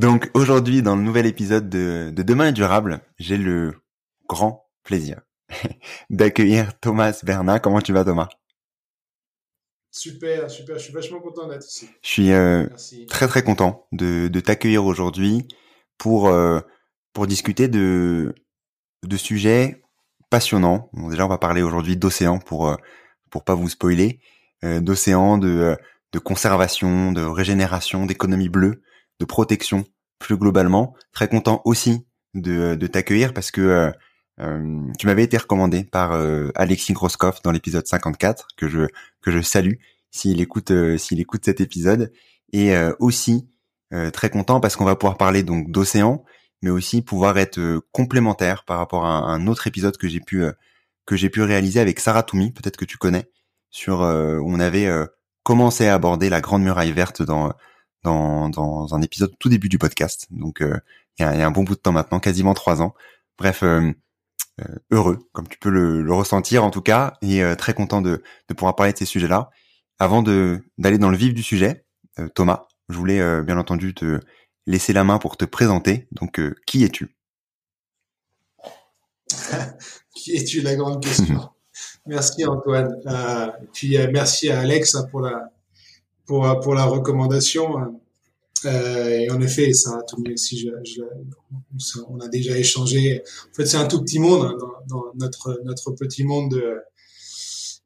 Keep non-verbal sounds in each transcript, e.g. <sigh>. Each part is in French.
Donc aujourd'hui, dans le nouvel épisode de, Demain est durable, j'ai le grand plaisir <laughs> d'accueillir Thomas Bernat. Comment tu vas Thomas? Super, super, je suis vachement content d'être ici. Je suis euh, très très content de, t'accueillir aujourd'hui pour euh, pour discuter de de sujets passionnants. déjà, on va parler aujourd'hui d'océan pour euh, pour pas vous spoiler, d'océan, de de conservation, de régénération, d'économie bleue de protection plus globalement. Très content aussi de, t'accueillir parce que euh, euh, tu m'avais été recommandé par euh, Alexis Groskopf dans l'épisode 54 que je que je salue s'il écoute s'il écoute cet épisode et aussi très content parce qu'on va pouvoir parler donc d'océan mais aussi pouvoir être complémentaire par rapport à un, autre épisode que j'ai pu que j'ai pu réaliser avec Sarah Toumi, peut-être que tu connais, sur on avait commencé à aborder la grande muraille verte dans dans, dans un épisode tout début du podcast. Donc euh, il y, a, y, a, un bon bout de temps maintenant, quasiment trois ans. Bref, euh, euh, heureux, comme tu peux le, le, ressentir en tout cas, et très content de, de pouvoir parler de ces sujets-là. Avant de d'aller dans le vif du sujet, Thomas, je voulais bien entendu te laisser la main pour te présenter. Donc, qui es-tu? <laughs> Qui es-tu? La grande question. <laughs> merci Antoine. Euh, puis merci à Alex hein, pour la pour, pour la recommandation. Euh, et en effet, ça, si je, je, on a déjà échangé. En fait, c'est un tout petit monde hein, dans, dans, notre notre petit monde de,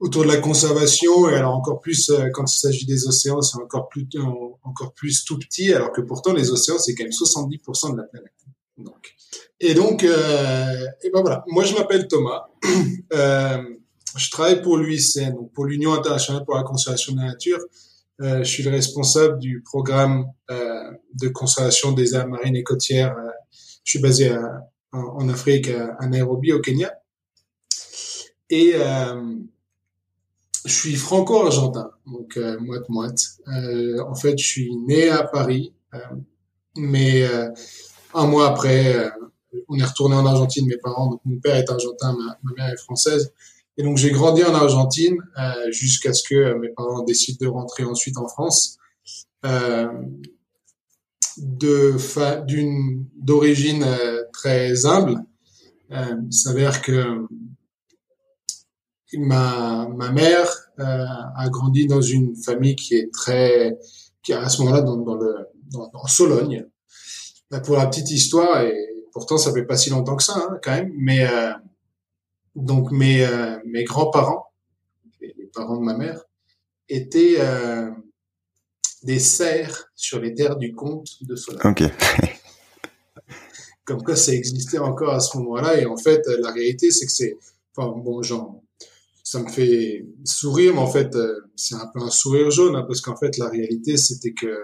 autour de la conservation. Et alors encore plus euh, quand il s'agit des océans, c'est encore plus encore plus tout petit. Alors que pourtant les océans, c'est quand même 70% de la planète. Donc, et donc, euh, et ben voilà. Moi, je m'appelle Thomas. <clears throat> Euh, je travaille pour l'UICN, donc pour l'Union internationale pour la conservation de la nature. Euh, je suis le responsable du programme euh, de conservation des aires marines et côtières. Euh, je suis basé en, Afrique, à, Nairobi, au Kenya. Et je suis franco-argentin, donc moite-moite. en fait, je suis né à Paris, mais un mois après, on est retourné en Argentine, mes parents. Donc mon père est argentin, ma mère est française. Et donc j'ai grandi en Argentine euh, jusqu'à ce que euh, mes parents décident de rentrer ensuite en France. Euh, de d'une d'origine euh, très humble. Euh, il s'avère que ma ma mère euh, a grandi dans une famille qui est très qui à ce moment-là dans, dans le dans Sologne. Pour la petite histoire et pourtant ça fait pas si longtemps que ça hein, quand même, mais donc mes, euh, mes grands-parents, les parents de ma mère, étaient euh, des serfs sur les terres du comte de Solon. Ok. Comme quoi ça existait encore à ce moment-là. Et en fait, la réalité, c'est que c'est... Enfin, bon, genre, ça me fait sourire, mais en fait, euh, c'est un peu un sourire jaune, hein, parce qu'en fait, la réalité, c'était que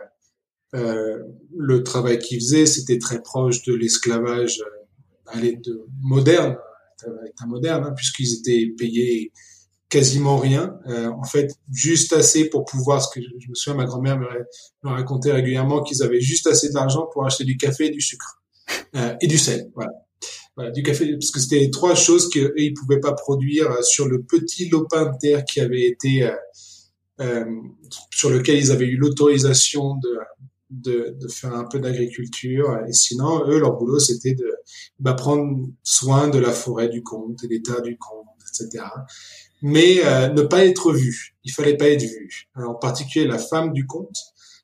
euh, le travail qu'ils faisaient, c'était très proche de l'esclavage euh, de moderne, état moderne, hein, puisqu'ils étaient payés quasiment rien. en fait, juste assez pour pouvoir. Ce que je, me souviens, ma grand-mère me, racontait régulièrement qu'ils avaient juste assez d'argent pour acheter du café du sucre et du sel. Voilà. Du café, parce que c'était les trois choses qu'ils ils pouvaient pas produire sur le petit lopin de terre qui avait été euh, euh, sur lequel ils avaient eu l'autorisation de, de, de, faire un peu d'agriculture. Et sinon, eux, leur boulot, c'était de bah, prendre soin de la forêt du comte et l'état du comte, etc. Mais euh, ne pas être vu. Il fallait pas être vu. en particulier, la femme du comte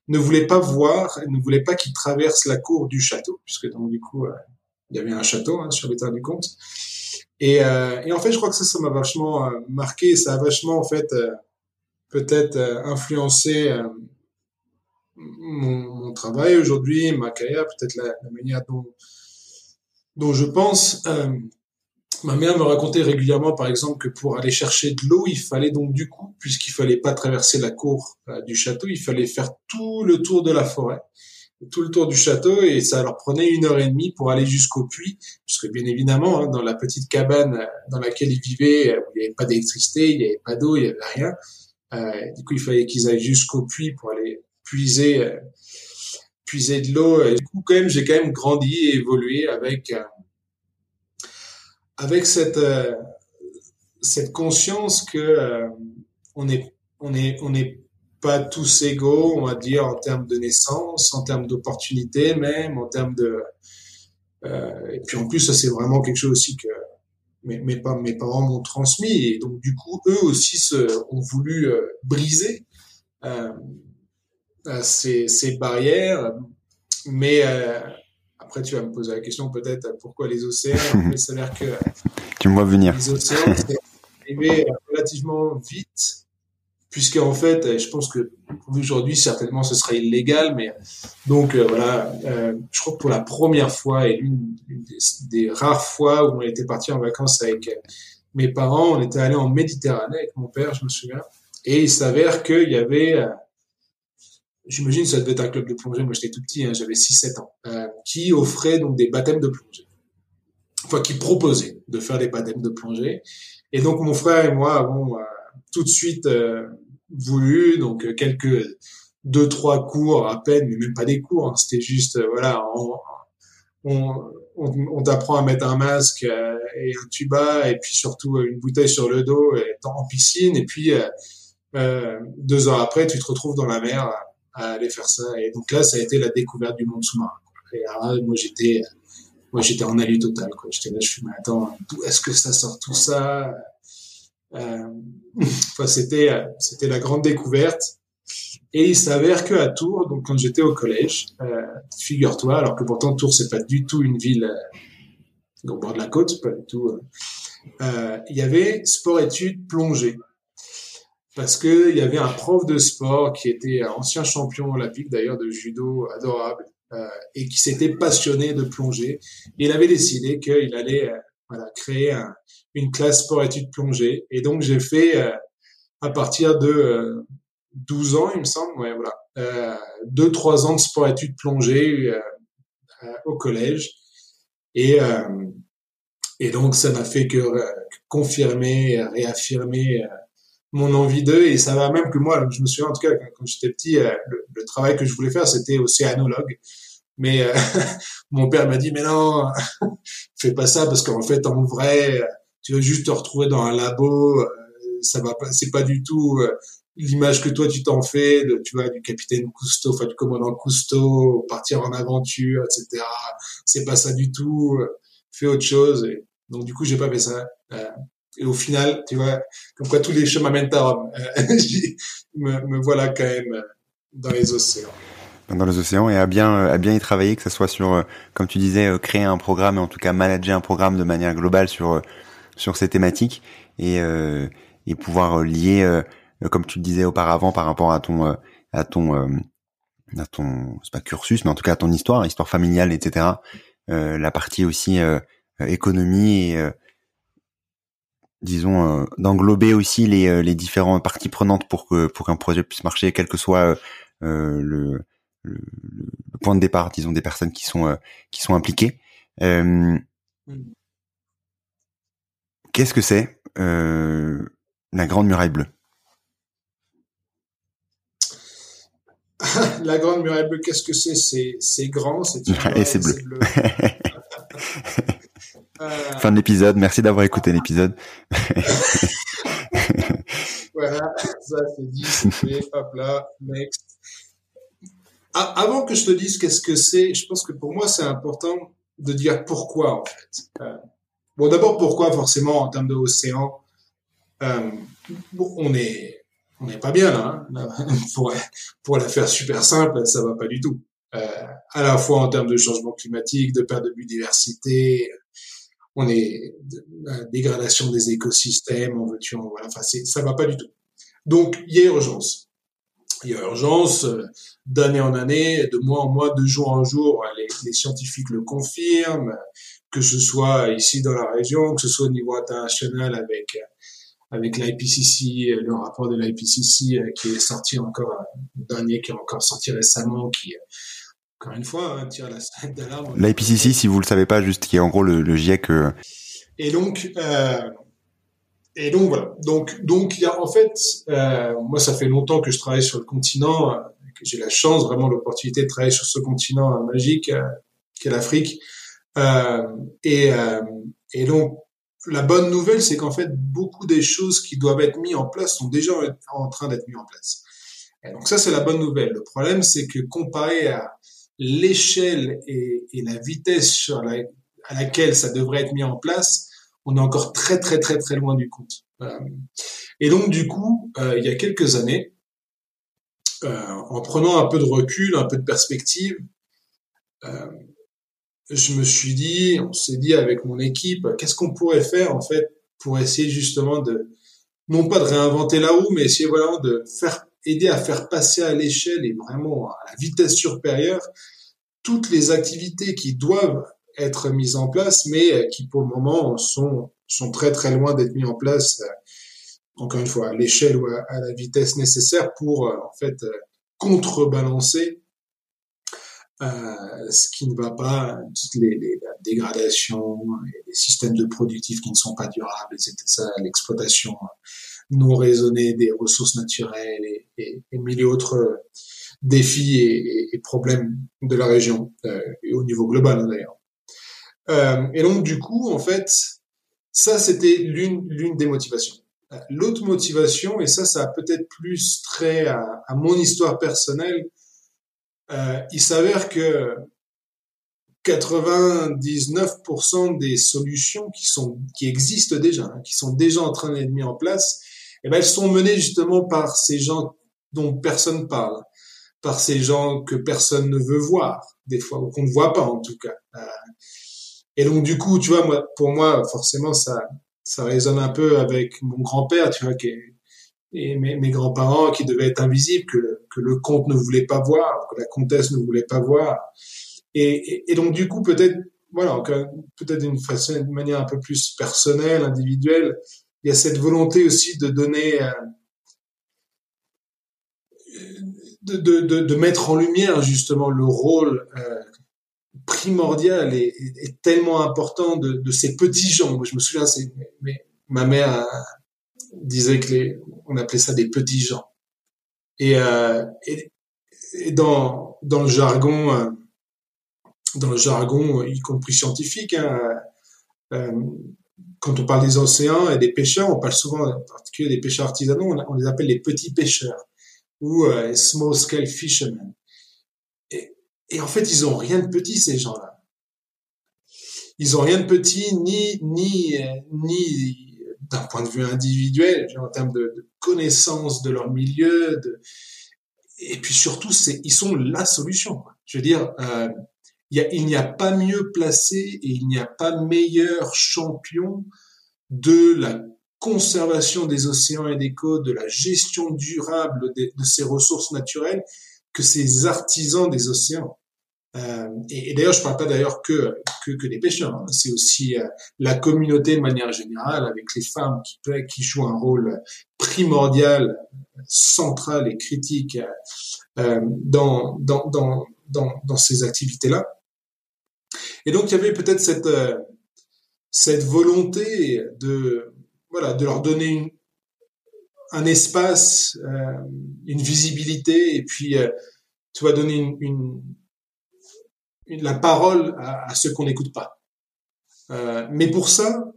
ne voulait pas voir, ne voulait pas qu'il traverse la cour du château, puisque donc du coup, euh, il y avait un château hein, sur l'état du comte. Et, euh, et, en fait, je crois que ça, ça m'a vachement marqué. Ça a vachement, en fait, peut-être euh, influencé euh, mon, mon, travail aujourd'hui, ma carrière, peut-être la, la, manière dont, dont je pense. Euh, ma mère me racontait régulièrement, par exemple, que pour aller chercher de l'eau, il fallait donc du coup, puisqu'il fallait pas traverser la cour du château, il fallait faire tout le tour de la forêt, tout le tour du château, et ça leur prenait une heure et demie pour aller jusqu'au puits, puisque bien évidemment, hein, dans la petite cabane dans laquelle ils vivaient, il n'y avait pas d'électricité, il n'y avait pas d'eau, il n'y avait rien. Euh, du coup, il fallait qu'ils aillent jusqu'au puits pour aller puiser, euh, puiser de l'eau. Et du coup, quand même, j'ai quand même grandi et évolué avec euh, avec cette cette conscience que on est on est on n'est pas tous égaux, on va dire en termes de naissance, en termes d'opportunités même, en termes de et puis en plus ça c'est vraiment quelque chose aussi que mes, mes, mes parents m'ont transmis et donc du coup eux aussi se, ont voulu euh, briser euh, euh, ces, ces, barrières. Mais euh, après tu vas me poser la question peut-être pourquoi les océans <laughs> il s'avère que tu me vois venir. les océans c'est arrivé relativement vite. Puisque en fait, je pense que aujourd'hui certainement ce sera illégal, mais donc euh, voilà, euh, je crois que pour la première fois et l'une des, rares fois où on était parti en vacances avec mes parents, on était allé en Méditerranée avec mon père, je me souviens, et il s'avère qu'il y avait, euh, j'imagine ça devait être un club de plongée, moi j'étais tout petit, hein, j'avais 6-7 ans, qui offrait donc des baptêmes de plongée, enfin qui proposait de faire des baptêmes de plongée, et donc mon frère et moi avons tout de suite voulu, donc euh, quelques deux trois cours à peine, mais même pas des cours. Hein. C'était juste euh, voilà, on, on, on t'apprend à mettre un masque euh, et un tuba et puis surtout une bouteille sur le dos et en piscine et puis euh, deux heures après tu te retrouves dans la mer à, aller faire ça et donc là ça a été la découverte du monde sous-marin et moi j'étais moi j'étais en alu total quoi j'étais là je suis mais attends est-ce que ça sort tout ça? Euh, c'était c'était la grande découverte. Et il s'avère que à Tours, donc quand j'étais au collège, euh, figure-toi, alors que pourtant Tours c'est pas du tout une ville euh, au bord de la côte, pas du tout. Euh, il y avait sport-études plongée parce que il y avait un prof de sport qui était ancien champion olympique d'ailleurs de judo adorable euh, et qui s'était passionné de plongée. Il avait décidé qu'il allait voilà, créer un, une classe sport-études plongée. Et donc, j'ai fait, euh, à partir de 12 euh, ans, il me semble, ouais, voilà, euh, deux, trois ans de sport-études plongée au collège. Et, et donc, ça n'a fait que confirmer, réaffirmer mon envie d'eux. Et ça va même que moi, je me souviens en tout cas, quand, j'étais petit, le, le, travail que je voulais faire, c'était océanologue. Mais euh, <laughs> mon père m'a dit, mais non, <laughs> fais pas ça parce qu'en fait, en vrai, tu vas juste te retrouver dans un labo. Euh, ça va pas, c'est pas du tout euh, l'image que toi tu t'en fais, tu vois, du capitaine Cousteau, enfin du commandant Cousteau, partir en aventure, etc. C'est pas ça du tout. Fais autre chose. Et donc du coup, j'ai pas fait ça. Et au final, tu vois, comme quoi tous les chemins mènent à Rome. <laughs> me, me voilà quand même dans les océans dans les océans et à bien à bien y travailler que ce soit sur comme tu disais créer un programme et en tout cas manager un programme de manière globale sur sur ces thématiques et euh, et pouvoir lier euh, comme tu le disais auparavant par rapport à ton euh, à ton à ton c'est pas cursus mais en tout cas à ton histoire histoire familiale etc la partie aussi économie et disons d'englober aussi les les différentes parties prenantes pour que pour qu'un projet puisse marcher quel que soit le le, le, point de départ, disons, des personnes qui sont euh, qui sont impliquées. Euh. Qu'est-ce que c'est euh, La Grande Muraille Bleue? <laughs> la Grande Muraille Bleue, qu'est-ce que c'est? C'est grand, c'est Et c'est bleu. <laughs> Fin de l'épisode. Merci d'avoir écouté l'épisode. <laughs> voilà, ça c'est dit, c'est hop là, next. avant que je te dise qu'est-ce que c'est, je pense que pour moi c'est important de dire pourquoi en fait. Euh, bon, d'abord pourquoi forcément en termes d'océan, euh, on est on n'est pas bien là. Hein. <laughs> pour, pour la faire super simple, ça va pas du tout. Euh, à la fois en termes de changement climatique, de perte de biodiversité, on est la dégradation des écosystèmes, on veut tuer, voilà, enfin ça va pas du tout. Donc il y a urgence. Il y a urgence euh, d'année en année, de mois en mois, de jour en jour. Les, les, scientifiques le confirment, que ce soit ici dans la région, que ce soit au niveau international avec avec l'IPCC, le rapport de l'IPCC euh, qui est sorti encore, euh, le dernier qui est encore sorti récemment, qui encore une fois, hein, tire la sonnette d'alarme. L'IPCC, si vous le savez pas, juste qui est en gros le, le GIEC. Euh, et donc, euh, et donc voilà. Donc, donc il y a en fait, euh, moi ça fait longtemps que je travaille sur le continent, que j'ai la chance, vraiment l'opportunité de travailler sur ce continent magique qu'est l'Afrique. et, et donc la bonne nouvelle, c'est qu'en fait beaucoup des choses qui doivent être mises en place sont déjà en train d'être mises en place. Et donc ça c'est la bonne nouvelle. Le problème c'est que comparé à l'échelle et, la vitesse à laquelle ça devrait être mis en place, on est encore très très très très loin du compte. Euh, et donc du coup, euh, il y a quelques années, euh, en prenant un peu de recul, un peu de perspective, je me suis dit, on s'est dit avec mon équipe, qu'est-ce qu'on pourrait faire en fait pour essayer justement de, non pas de réinventer la roue, mais essayer voilà de faire aider à faire passer à l'échelle et vraiment à la vitesse supérieure toutes les activités qui doivent être mises en place, mais qui pour le moment sont, sont très très loin d'être mises en place, euh, encore une fois, à l'échelle ou à, la vitesse nécessaire pour euh, en fait euh, contrebalancer ce qui ne va pas, toutes les, les la dégradation, les systèmes de productifs qui ne sont pas durables, l'exploitation non raisonnée des ressources naturelles et, mille autres défis et, problèmes de la région euh, et au niveau global d'ailleurs. Euh, et donc du coup, en fait, ça c'était l'une l'une des motivations. L'autre motivation, et ça, ça a peut-être plus trait à, mon histoire personnelle, euh, il s'avère que 99% des solutions qui sont qui existent déjà, hein, qui sont déjà en train d'être mises en place, eh ben, elles sont menées justement par ces gens dont personne parle par ces gens que personne ne veut voir, des fois, ou qu'on ne voit pas en tout cas. Euh, et donc du coup, tu vois, moi, pour moi, forcément, ça, ça résonne un peu avec mon grand-père, tu vois, et mes, grands-parents qui devaient être invisibles, que, le comte ne voulait pas voir, que la comtesse ne voulait pas voir. Et, et donc du coup, peut-être, voilà, peut-être d'une façon, d'une manière un peu plus personnelle, individuelle, il y a cette volonté aussi de donner euh, de, mettre en lumière justement le rôle euh, primordial et, tellement important de, ces petits gens. je me souviens, ma mère disait que on appelait ça des petits gens. Et, euh, dans, le jargon, euh, dans le jargon, y compris scientifique, hein, euh, quand on parle des océans et des pêcheurs, on parle souvent en particulier des pêcheurs artisanaux, on, les appelle les petits pêcheurs ou euh, small scale fishermen. Et, en fait, ils ont rien de petit ces gens-là. Ils ont rien de petit ni ni ni d'un point de vue individuel, en termes de, de connaissance de leur milieu, et puis surtout, ils sont la solution. Je veux dire, euh, il n'y a pas mieux placé et il n'y a pas meilleur champion de la conservation des océans et des côtes, de la gestion durable de, ces ressources naturelles que ces artisans des océans. Euh, et, d'ailleurs, je parle pas d'ailleurs que, que, que des pêcheurs. Hein. C'est aussi euh, la communauté de manière générale, avec les femmes qui, qui jouent un rôle primordial, central et critique euh, dans, dans, dans, dans, dans ces activités-là. Et donc, il y avait peut-être cette, euh, cette volonté de voilà, de leur donner une, un espace, une visibilité, et puis tu vas donner une, une, une la parole à, à ceux qu'on n'écoute pas. mais pour ça,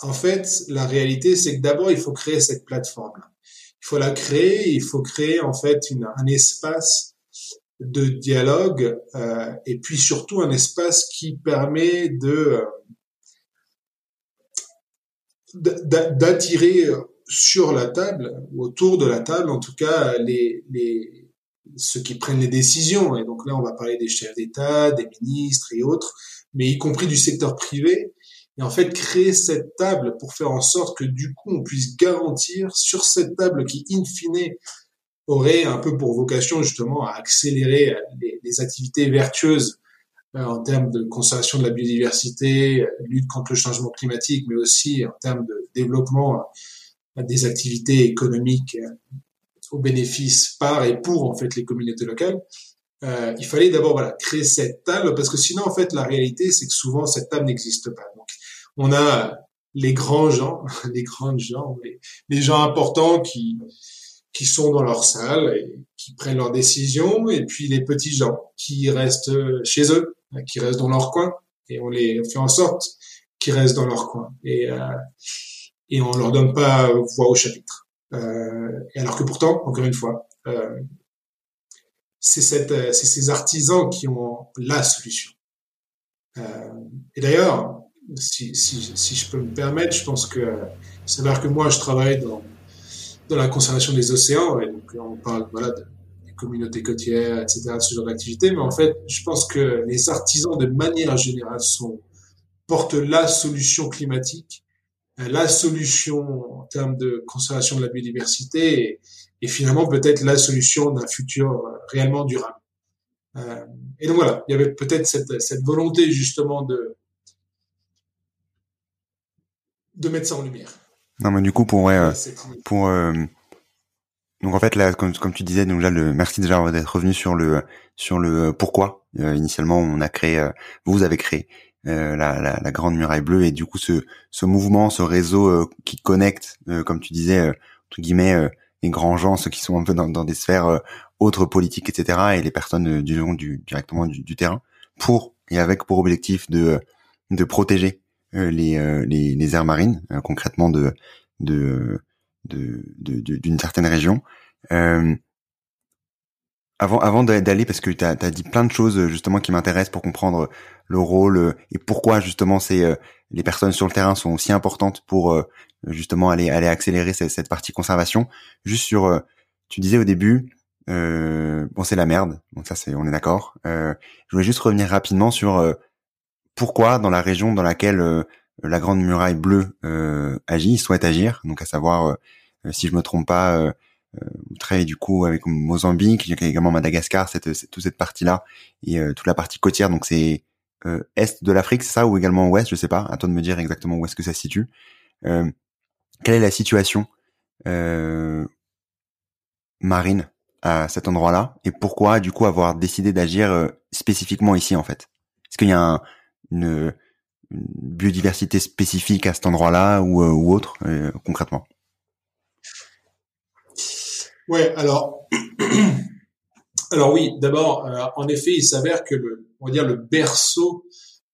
en fait, la réalité, c'est que d'abord, il faut créer cette plateforme. Il faut la créer, il faut créer en fait une, un espace de dialogue euh, et puis surtout un espace qui permet de euh, d'attirer sur la table ou autour de la table en tout cas les, les ceux qui prennent les décisions. Et donc là on va parler des chefs d'État, des ministres et autres mais y compris du secteur privé. Et en fait créer cette table pour faire en sorte que du coup on puisse garantir sur cette table qui in fine aurait un peu pour vocation justement à accélérer les, les activités vertueuses euh, en termes de conservation de la biodiversité, lutte contre le changement climatique, mais aussi en termes de développement euh, des activités économiques euh, au bénéfice par et pour en fait les communautés locales. Euh, il fallait d'abord voilà créer cette table parce que sinon en fait la réalité c'est que souvent cette table n'existe pas. Donc on a les grands gens, <laughs> les grandes gens, les gens importants qui qui sont dans leur salle et qui prennent leurs décisions, et puis les petits gens qui restent chez eux, qui restent dans leur coin, et on les fait en sorte qu'ils restent dans leur coin, et euh, et on leur donne pas voix au chapitre. Euh, alors que pourtant, encore une fois, euh, c'est cette, c'est ces artisans qui ont la solution. Euh, et d'ailleurs, si, si, si je peux me permettre, je pense que c'est vrai que moi, je travaille dans dans la conservation des océans, et donc on parle voilà, de, des communautés côtières, etc., ce genre d'activité, mais en fait, je pense que les artisans, de manière générale, sont, portent la solution climatique, euh, la solution en termes de conservation de la biodiversité, et, et finalement peut-être la solution d'un futur euh, réellement durable. Euh, et donc voilà, il y avait peut-être cette, cette volonté justement de, de mettre ça en lumière. Non, mais du coup, pour, ouais, pour, euh, donc en fait là, comme, comme tu disais, donc là, le merci déjà d'être revenu sur le sur le pourquoi. Euh, initialement, on a créé, euh, vous avez créé la, la, la, grande muraille bleue et du coup ce ce mouvement, ce réseau qui connecte, comme tu disais, entre guillemets, les grands gens, ceux qui sont un peu dans, dans des sphères autres politiques, etc., et les personnes du, du directement du, du terrain, pour et avec pour objectif de de protéger euh, les, euh, les, les aires marines, euh, concrètement de de d'une certaine région. Euh, avant, avant d'aller, parce que tu as, dit plein de choses justement qui m'intéressent pour comprendre le rôle et pourquoi justement c'est les personnes sur le terrain sont aussi importantes pour justement aller aller accélérer cette, cette partie conservation. Juste sur, tu disais au début, euh, bon c'est la merde, donc ça c'est on est d'accord. Euh, je voulais juste revenir rapidement sur pourquoi dans la région dans laquelle euh, la Grande Muraille Bleue euh, agit, souhaite agir, donc à savoir, euh, si je me trompe pas, très du coup avec Mozambique, il y a également Madagascar, cette, toute cette partie-là et toute la partie côtière, donc c'est est de l'Afrique, c'est ça, ou également ouest, je sais pas. À toi de me dire exactement où est-ce que ça se situe. quelle est la situation marine à cet endroit-là et pourquoi du coup avoir décidé d'agir spécifiquement ici en fait? Est-ce qu'il y a un, une, biodiversité spécifique à cet endroit-là ou, euh, autre euh, concrètement? Ouais, alors <clears throat> alors oui, d'abord, euh, en effet, il s'avère que le, on va dire le berceau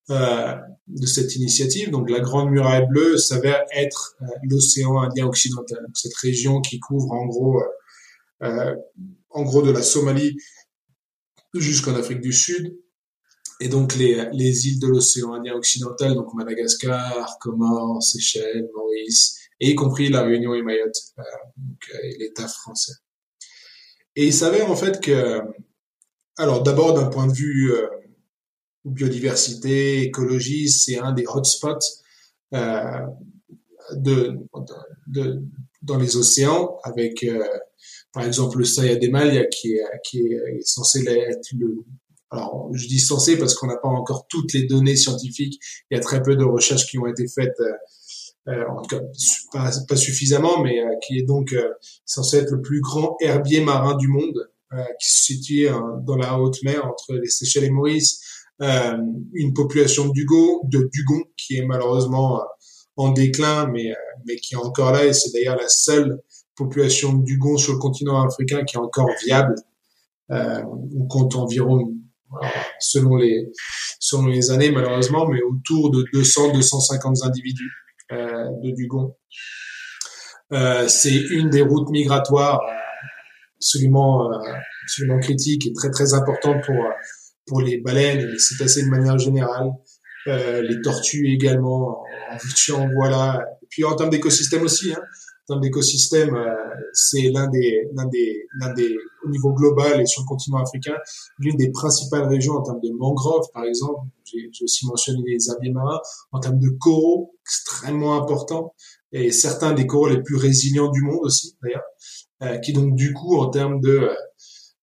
de cette initiative, donc la Grande Muraille Bleue, s'avère être l'océan Indien occidental, cette région qui couvre en gros, en gros de la Somalie jusqu'en Afrique du Sud, et donc les, les îles de l'océan Indien occidental, donc Madagascar, Comores, Seychelles, Maurice, et y compris la Réunion et Mayotte, euh, donc, euh, l'État français. Et il s'avère en fait que, alors d'abord d'un point de vue euh, biodiversité, écologie, c'est un des hotspots de, dans les océans, avec par exemple le Saya Demalia qui est, qui est censé être le alors, je dis censé parce qu'on n'a pas encore toutes les données scientifiques. Il y a très peu de recherches qui ont été faites, euh, euh en tout cas pas, pas suffisamment, mais euh, qui est donc euh, censé être le plus grand herbier marin du monde, qui se situe dans la haute mer entre les Seychelles et Maurice. une population de dugong, de dugong qui est malheureusement en déclin, mais mais qui est encore là et c'est d'ailleurs la seule population de dugong sur le continent africain qui est encore viable. Euh, on compte environ, selon les selon les années malheureusement, mais autour de 200-250 individus euh, de dugong. Euh, c'est une des routes migratoires absolument absolument critique et très très importante pour pour les baleines et les cétacés de manière générale, les tortues également en, en voilà. Et puis en termes d'écosystème aussi, hein, en termes d'écosystème, euh, c'est l'un des, l'un des, l'un des, au niveau global et sur le continent africain, l'une des principales régions en termes de mangroves, par exemple. J'ai, aussi mentionné les herbiers marins. En termes de coraux, extrêmement important. Et certains des coraux les plus résilients du monde aussi, d'ailleurs. Euh, qui donc, du coup, en termes de,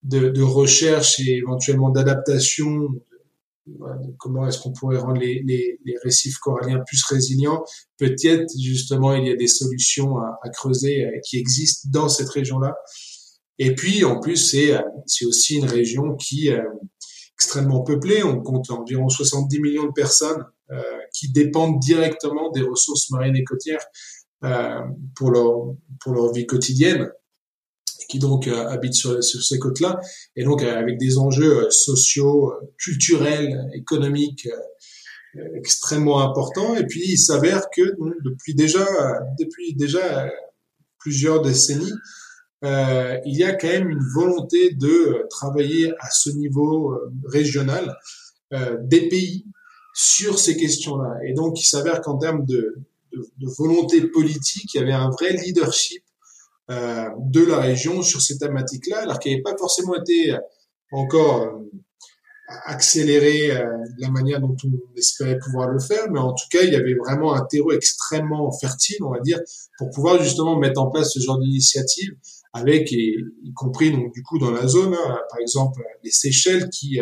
de, de recherche et éventuellement d'adaptation comment est-ce qu'on pourrait rendre les, récifs coralliens plus résilients? Peut-être justement il y a des solutions à, creuser euh, qui existent dans cette région-là. Et puis en plus c'est euh, aussi une région qui est euh, extrêmement peuplée. On compte environ 70 millions de personnes qui dépendent directement des ressources marines et côtières pour leur vie quotidienne qui donc euh, habitent sur, ces côtes-là, et donc euh, avec des enjeux euh, sociaux, culturels, économiques extrêmement importants. Et puis il s'avère que depuis déjà depuis déjà plusieurs décennies, il y a quand même une volonté de travailler à ce niveau régional des pays sur ces questions-là. Et donc il s'avère qu'en termes de, volonté politique, il y avait un vrai leadership euh, de la région sur ces thématiques-là, alors qu'elle n'avait pas forcément été encore euh, accélérée euh, de la manière dont on espérait pouvoir le faire, mais en tout cas, il y avait vraiment un terreau extrêmement fertile, on va dire, pour pouvoir justement mettre en place ce genre d'initiative avec, et, y compris donc du coup dans la zone, hein, par exemple les Seychelles qui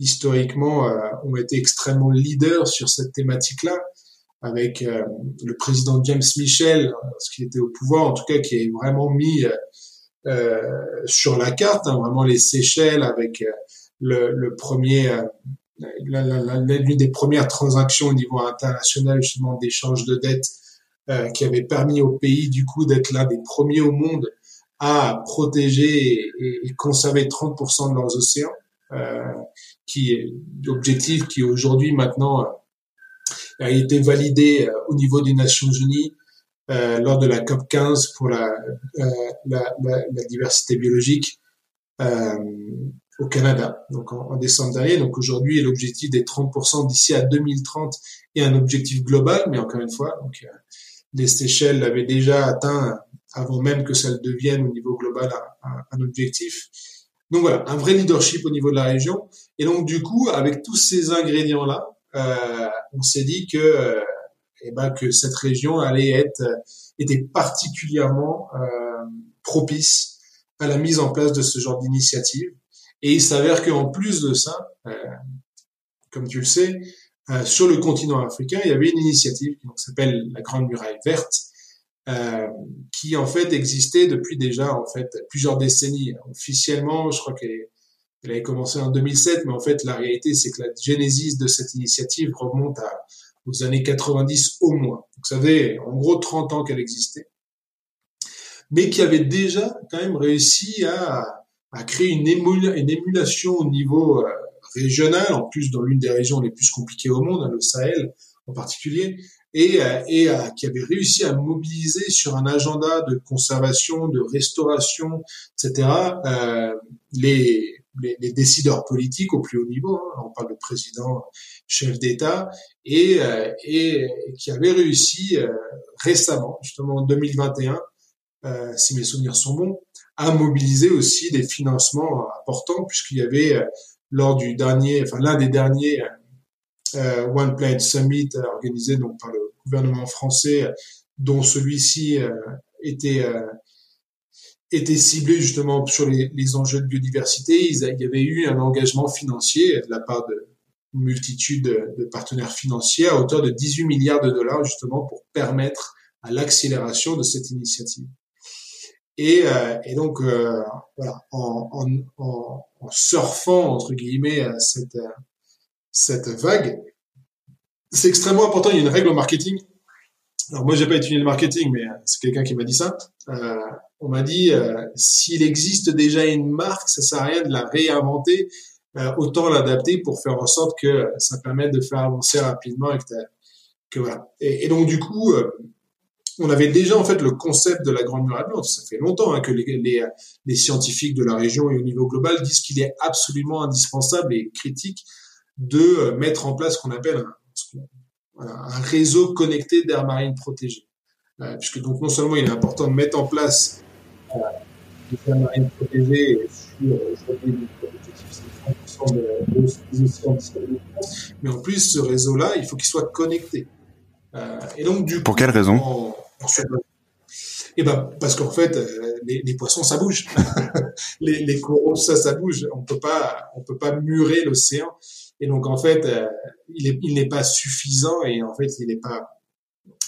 historiquement ont été extrêmement leaders sur cette thématique-là avec euh, le président James Michel, ce qui était au pouvoir, en tout cas, qui est vraiment mis euh, euh sur la carte, hein, vraiment les Seychelles avec euh, le, le, premier, l'une des premières transactions au niveau international justement d'échange de dettes qui avait permis au pays du coup d'être l'un des premiers au monde à protéger et, conserver 30% de leurs océans, qui est l'objectif qui aujourd'hui maintenant a été validé euh, au niveau des Nations Unies euh, lors de la COP 15 pour la, euh, la, la, la diversité biologique au Canada, donc en, décembre dernier. Donc aujourd'hui, l'objectif des 30% d'ici à 2030 est un objectif global, mais encore une fois, donc les Seychelles l'avaient déjà atteint avant même que ça le devienne au niveau global un, un, objectif. Donc voilà, un vrai leadership au niveau de la région. Et donc du coup, avec tous ces ingrédients-là, on s'est dit que euh, eh ben, que cette région allait être était particulièrement euh, propice à la mise en place de ce genre d'initiative. Et il s'avère qu'en plus de ça, comme tu le sais, sur le continent africain, il y avait une initiative qui s'appelle la Grande Muraille Verte, euh, qui en fait existait depuis déjà en fait plusieurs décennies. Officiellement, je crois qu'elle elle avait commencé en 2007, mais en fait, la réalité, c'est que la genèse de cette initiative remonte à, aux années 90 au moins. Donc, ça fait en gros 30 ans qu'elle existait. Mais qui avait déjà quand même réussi à, à créer une, une, émulation au niveau euh, régional, en plus dans l'une des régions les plus compliquées au monde, hein, le Sahel en particulier, et, euh, et euh, qui avait réussi à mobiliser sur un agenda de conservation, de restauration, etc., les, les, les, décideurs politiques au plus haut niveau, hein, on parle de président, chef d'État, et, euh, et, qui avait réussi euh, récemment, justement en 2021, euh, si mes souvenirs sont bons, à mobiliser aussi des financements importants, puisqu'il y avait euh, lors du dernier, enfin l'un des derniers One Planet Summit organisé donc par le gouvernement français, dont celui-ci était était ciblé justement sur les, enjeux de biodiversité. Il y avait eu un engagement financier de la part de une multitude de, partenaires financiers à hauteur de 18 milliards de dollars justement pour permettre à l'accélération de cette initiative. Et, euh, et donc euh, voilà, en, en, en, surfant entre guillemets cette cette vague, c'est extrêmement important. Il y a une règle au marketing alors moi j'ai pas étudié le marketing, mais c'est quelqu'un qui m'a dit ça. Euh, on m'a dit euh, s'il existe déjà une marque, ça sert à rien de la réinventer, euh, autant l'adapter pour faire en sorte que ça permette de faire avancer rapidement et que, voilà. Et, donc du coup, euh, on avait déjà en fait le concept de la Grande Muraille Blanche. Ça fait longtemps hein, que les, scientifiques de la région et au niveau global disent qu'il est absolument indispensable et critique de mettre en place ce qu'on appelle un, réseau connecté d'air marine protégé. Euh, puisque donc non seulement il est important de mettre en place euh, des aires marines protégées sur aujourd'hui l'objectif c'est 30% de, des océans disponibles, mais en plus ce réseau-là, il faut qu'il soit connecté. Euh, et donc du pour quelle raison en, eh ben parce qu'en fait euh, les, les, poissons ça bouge, <laughs> les, les coraux ça ça bouge. On peut pas on peut pas murer l'océan. Et donc en fait, euh, il n'est pas suffisant et en fait, il n'est pas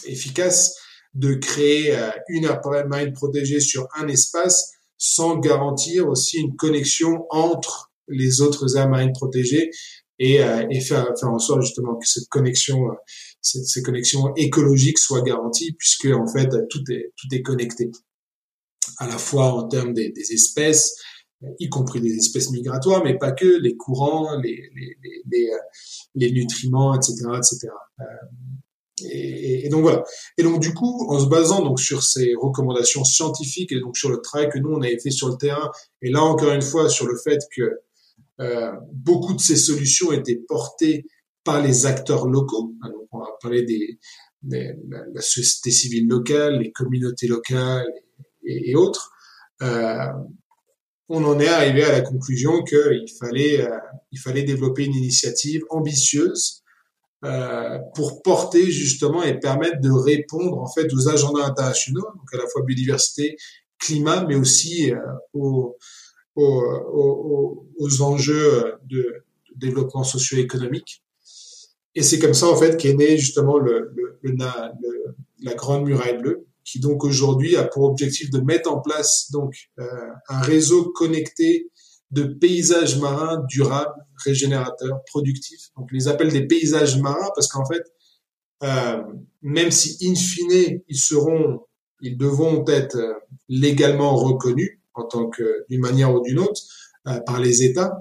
efficace de créer euh, une aire marine protégée sur un espace sans garantir aussi une connexion entre les autres aires marines protégées et, euh, et faire, faire en sorte justement que cette connexion, cette, ces connexions écologiques soient garanties puisque en fait tout est tout est connecté à la fois en termes des, des espèces, y compris des espèces migratoires, mais pas que, les courants, les, les, les, les euh, nutriments, etc., etc. Euh, et, donc voilà. Et donc du coup, en se basant donc sur ces recommandations scientifiques et donc sur le travail que nous on avait fait sur le terrain, et là encore une fois sur le fait que euh, beaucoup de ces solutions étaient portées par les acteurs locaux. Donc on va parler des, des la, société civile locale, les communautés locales et, et autres. Euh, on en est arrivé à la conclusion qu'il fallait, euh, il fallait développer une initiative ambitieuse euh, pour porter justement et permettre de répondre en fait aux agendas internationaux, donc à la fois biodiversité, climat, mais aussi euh, aux, aux, aux, enjeux de, développement socio-économique. Et c'est comme ça en fait qu'est né justement le, le, le, la Grande Muraille Bleue, qui donc aujourd'hui a pour objectif de mettre en place donc euh, un réseau connecté de paysages marins durables, régénérateurs, productifs. Donc les appelle des paysages marins parce qu'en fait, euh, même si in fine ils seront, ils devront être euh, légalement reconnus en tant que d'une manière ou d'une autre euh, par les États.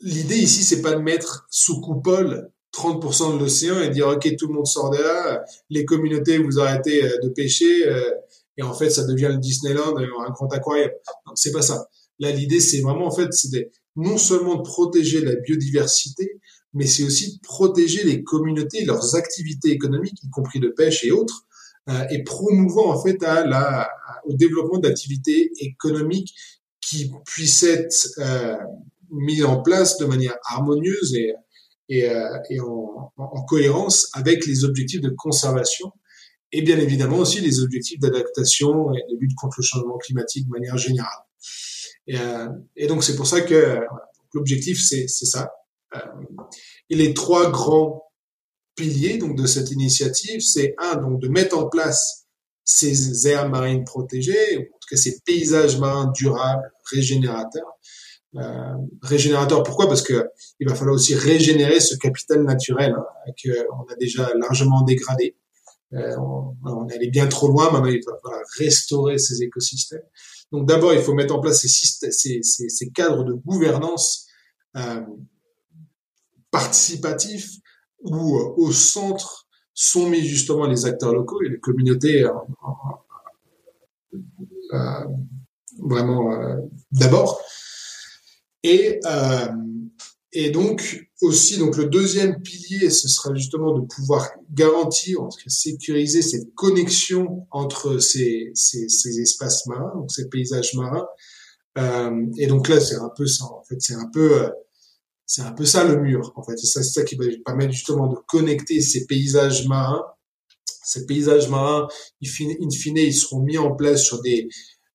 L'idée ici, c'est pas de mettre sous coupole 30% de l'océan et dire ok tout le monde sort de là, les communautés vous arrêtez de pêcher et en fait ça devient le Disneyland, un grand aquarium. Non, c'est pas ça. Là l'idée c'est vraiment en fait c'est non seulement de protéger la biodiversité, mais c'est aussi de protéger les communautés, leurs activités économiques, y compris de pêche et autres, et promouvoir en fait à la, au développement d'activités économiques qui puissent être euh, mises en place de manière harmonieuse et et, euh, et en, en, cohérence avec les objectifs de conservation et bien évidemment aussi les objectifs d'adaptation et de lutte contre le changement climatique de manière générale. Et, euh, et donc c'est pour ça que voilà, l'objectif c'est ça. Euh, et les trois grands piliers donc de cette initiative, c'est un donc de mettre en place ces aires marines protégées, en tout cas ces paysages marins durables, régénérateurs, euh, régénérateur. Pourquoi? Parce que il va falloir aussi régénérer ce capital naturel hein, qu'on a déjà largement dégradé. Euh, on, on, est allé bien trop loin. Maintenant, il va falloir restaurer ces écosystèmes. Donc, d'abord, il faut mettre en place ces, cadres de gouvernance euh, participatifs où euh, au centre sont mis justement les acteurs locaux et les communautés euh, vraiment d'abord et donc aussi, donc le deuxième pilier, ce sera justement de pouvoir garantir, en tout cas sécuriser cette connexion entre ces, ces, ces espaces marins, donc ces paysages marins. Euh, et donc là, c'est un peu ça. En fait, c'est un peu, euh, c'est un peu ça le mur. En fait, c'est ça, ça qui va permettre justement de connecter ces paysages marins. Ces paysages marins, in fine, ils seront mis en place sur des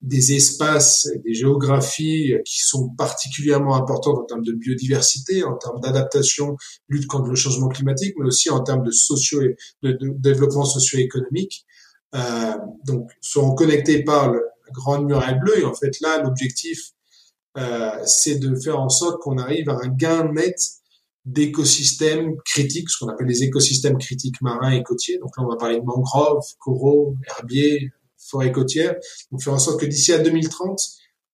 des espaces, des géographies qui sont particulièrement importantes en termes de biodiversité, en termes d'adaptation, lutte contre le changement climatique, mais aussi en termes de socio de, développement socio-économique. Euh, donc, seront connectés par la grande muraille bleue. Et en fait, là, l'objectif, euh, c'est de faire en sorte qu'on arrive à un gain net d'écosystèmes critiques, ce qu'on appelle les écosystèmes critiques marins et côtiers. Donc là, on va parler de mangroves, coraux, herbiers, forêts côtières. Donc faire en sorte que d'ici à 2030,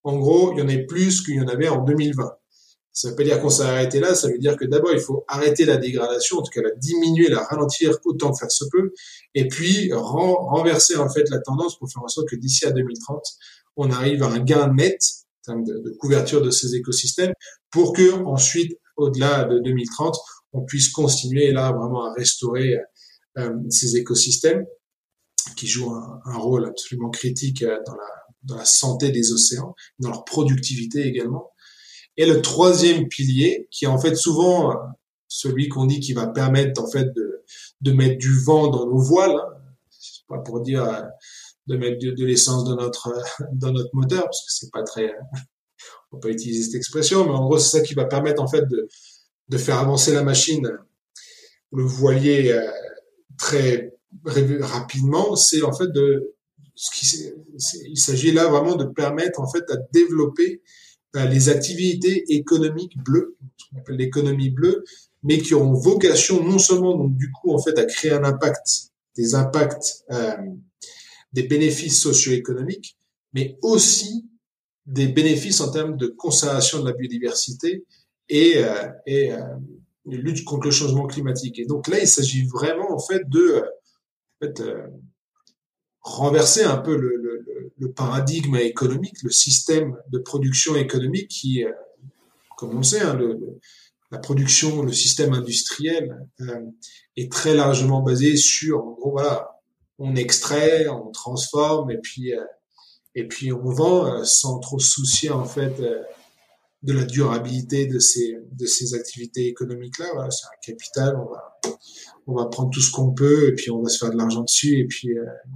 en gros, il y en ait plus qu'il y en avait en 2020. Ça ne veut pas dire qu'on s'est arrêté là, ça veut dire que d'abord, il faut arrêter la dégradation, en tout cas la diminuer, la ralentir autant que faire se peut, et puis renverser en fait la tendance pour faire en sorte que d'ici à 2030, on arrive à un gain net de, couverture de ces écosystèmes pour que ensuite, au-delà de 2030, on puisse continuer là vraiment à restaurer euh, ces écosystèmes qui jouent un, rôle absolument critique euh, dans la, santé des océans, dans leur productivité également. Et le troisième pilier, qui est en fait souvent euh, celui qu'on dit qui va permettre en fait de, mettre du vent dans nos voiles, hein. c'est pas pour dire euh, de mettre de, l'essence dans notre moteur parce que c'est pas très on peut utiliser cette expression mais en gros c'est ça qui va permettre en fait de de faire avancer la machine le voilier très rapidement c'est en fait de ce qui il s'agit là vraiment de permettre en fait à développer euh, les activités économiques bleues, l'économie bleue, mais qui ont vocation non seulement donc du coup en fait à créer un impact, des impacts, euh, des bénéfices socio-économiques, mais aussi des bénéfices en termes de conservation de la biodiversité et, euh, et euh, lutte contre le changement climatique. Et donc là, il s'agit vraiment en fait de euh, renverser un peu le, le paradigme économique, le système de production économique qui, euh, comme on sait, hein, le, la production, le système industriel euh, est très largement basé sur, en gros, voilà, on extrait, on transforme et puis et puis on vend sans trop soucier en fait de la durabilité de ces de ces activités économiques là. C'est un capital, on va on va prendre tout ce qu'on peut et puis on va se faire de l'argent dessus et puis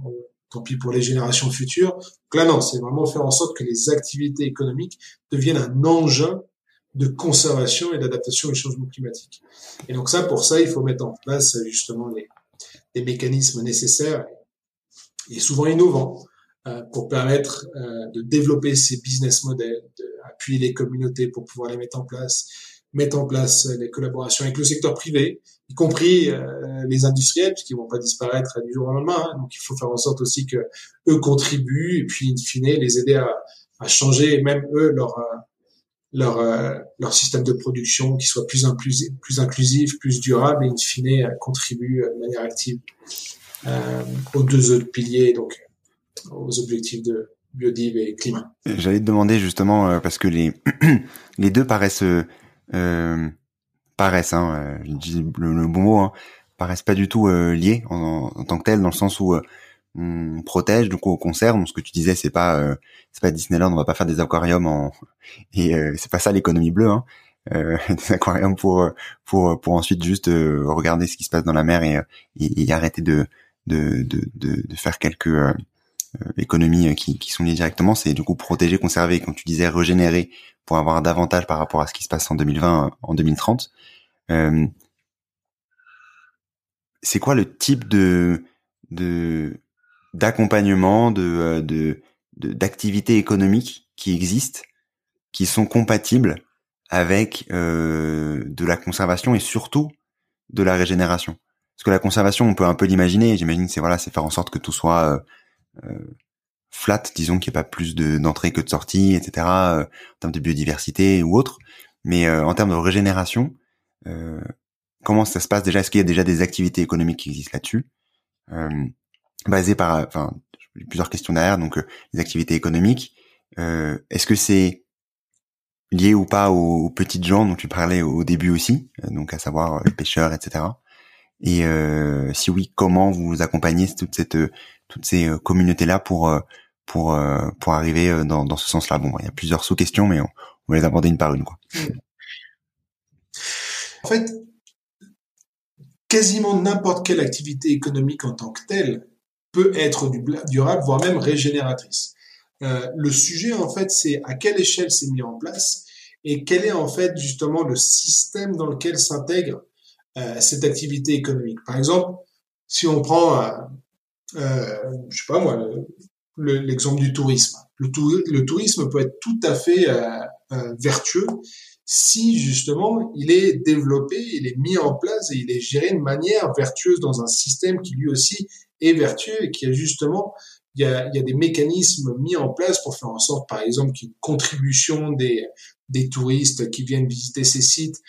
on, tant pis pour les générations futures. Donc là, non, c'est vraiment faire en sorte que les activités économiques deviennent un engin de conservation et d'adaptation au changement climatique. Et donc ça, pour ça, il faut mettre en place justement les, les mécanismes nécessaires et souvent innovants euh, pour permettre euh, de développer ces business models, d'appuyer les communautés pour pouvoir les mettre en place, mettre en place des collaborations avec le secteur privé, y compris euh, les industriels, puisqu'ils vont pas disparaître du jour au lendemain. Hein. Donc, il faut faire en sorte aussi que eux contribuent et puis, in fine, les aider à, à changer, même eux, leur euh, leur euh, leur système de production qui soit plus inclusif, plus inclusif, plus durable et in fine contribue de manière active aux deux autres piliers, donc aux objectifs de biodive et climat. J'allais te demander justement parce que les <clears throat> les deux paraissent euh, paraissent, hein, euh, je dis le, bon mot, hein, paraissent pas du tout euh, liés en, tant que tel, dans le sens où euh, on protège, donc on conserve. Donc, ce que tu disais, c'est pas c'est pas Disneyland, on va pas faire des aquariums en <laughs> et c'est pas ça l'économie bleue. Hein. <laughs> des aquariums pour pour pour ensuite juste regarder ce qui se passe dans la mer et, et, arrêter de de, de de, de faire quelques économies qui, qui sont liées directement. C'est du coup protéger, conserver, comme tu disais, régénérer pour avoir davantage par rapport à ce qui se passe en 2020, en 2030. Euh, c'est quoi le type de de d'accompagnement, de euh, de d'activités économiques qui existent, qui sont compatibles avec euh, de la conservation et surtout de la régénération? Parce que la conservation, on peut un peu l'imaginer. J'imagine, c'est voilà, c'est faire en sorte que tout soit euh, euh flat, disons qu'il n'y ait pas plus de d'entrée que de sortie, etc. Euh, en termes de biodiversité ou autre. Mais euh, en termes de régénération, euh, comment ça se passe déjà? Est-ce qu'il y a déjà des activités économiques qui existent là-dessus? Basées par, enfin, plusieurs questions derrière. Donc, les activités économiques. Est-ce que c'est lié ou pas aux, petites gens dont tu parlais au début aussi, donc à savoir les pêcheurs, etc. Et si oui, comment vous accompagnez toute cette, toutes ces communautés là pour pour euh, pour arriver euh, dans, dans ce sens-là. Bon, il y a plusieurs sous-questions, mais on, va les aborder une par une. Quoi. En fait, quasiment n'importe quelle activité économique en tant que telle peut être durable, voire même régénératrice. Euh, le sujet, en fait, c'est à quelle échelle c'est mis en place et quel est en fait justement le système dans lequel s'intègre euh, cette activité économique. Par exemple, si on prend, euh, euh je sais pas moi, l'exemple du tourisme. Le, le, tourisme peut être tout à fait euh, euh, vertueux si justement il est développé, il est mis en place et il est géré de manière vertueuse dans un système qui lui aussi est vertueux et qui a justement il y a, il y a des mécanismes mis en place pour faire en sorte, par exemple, qu'une contribution des, des touristes qui viennent visiter ces sites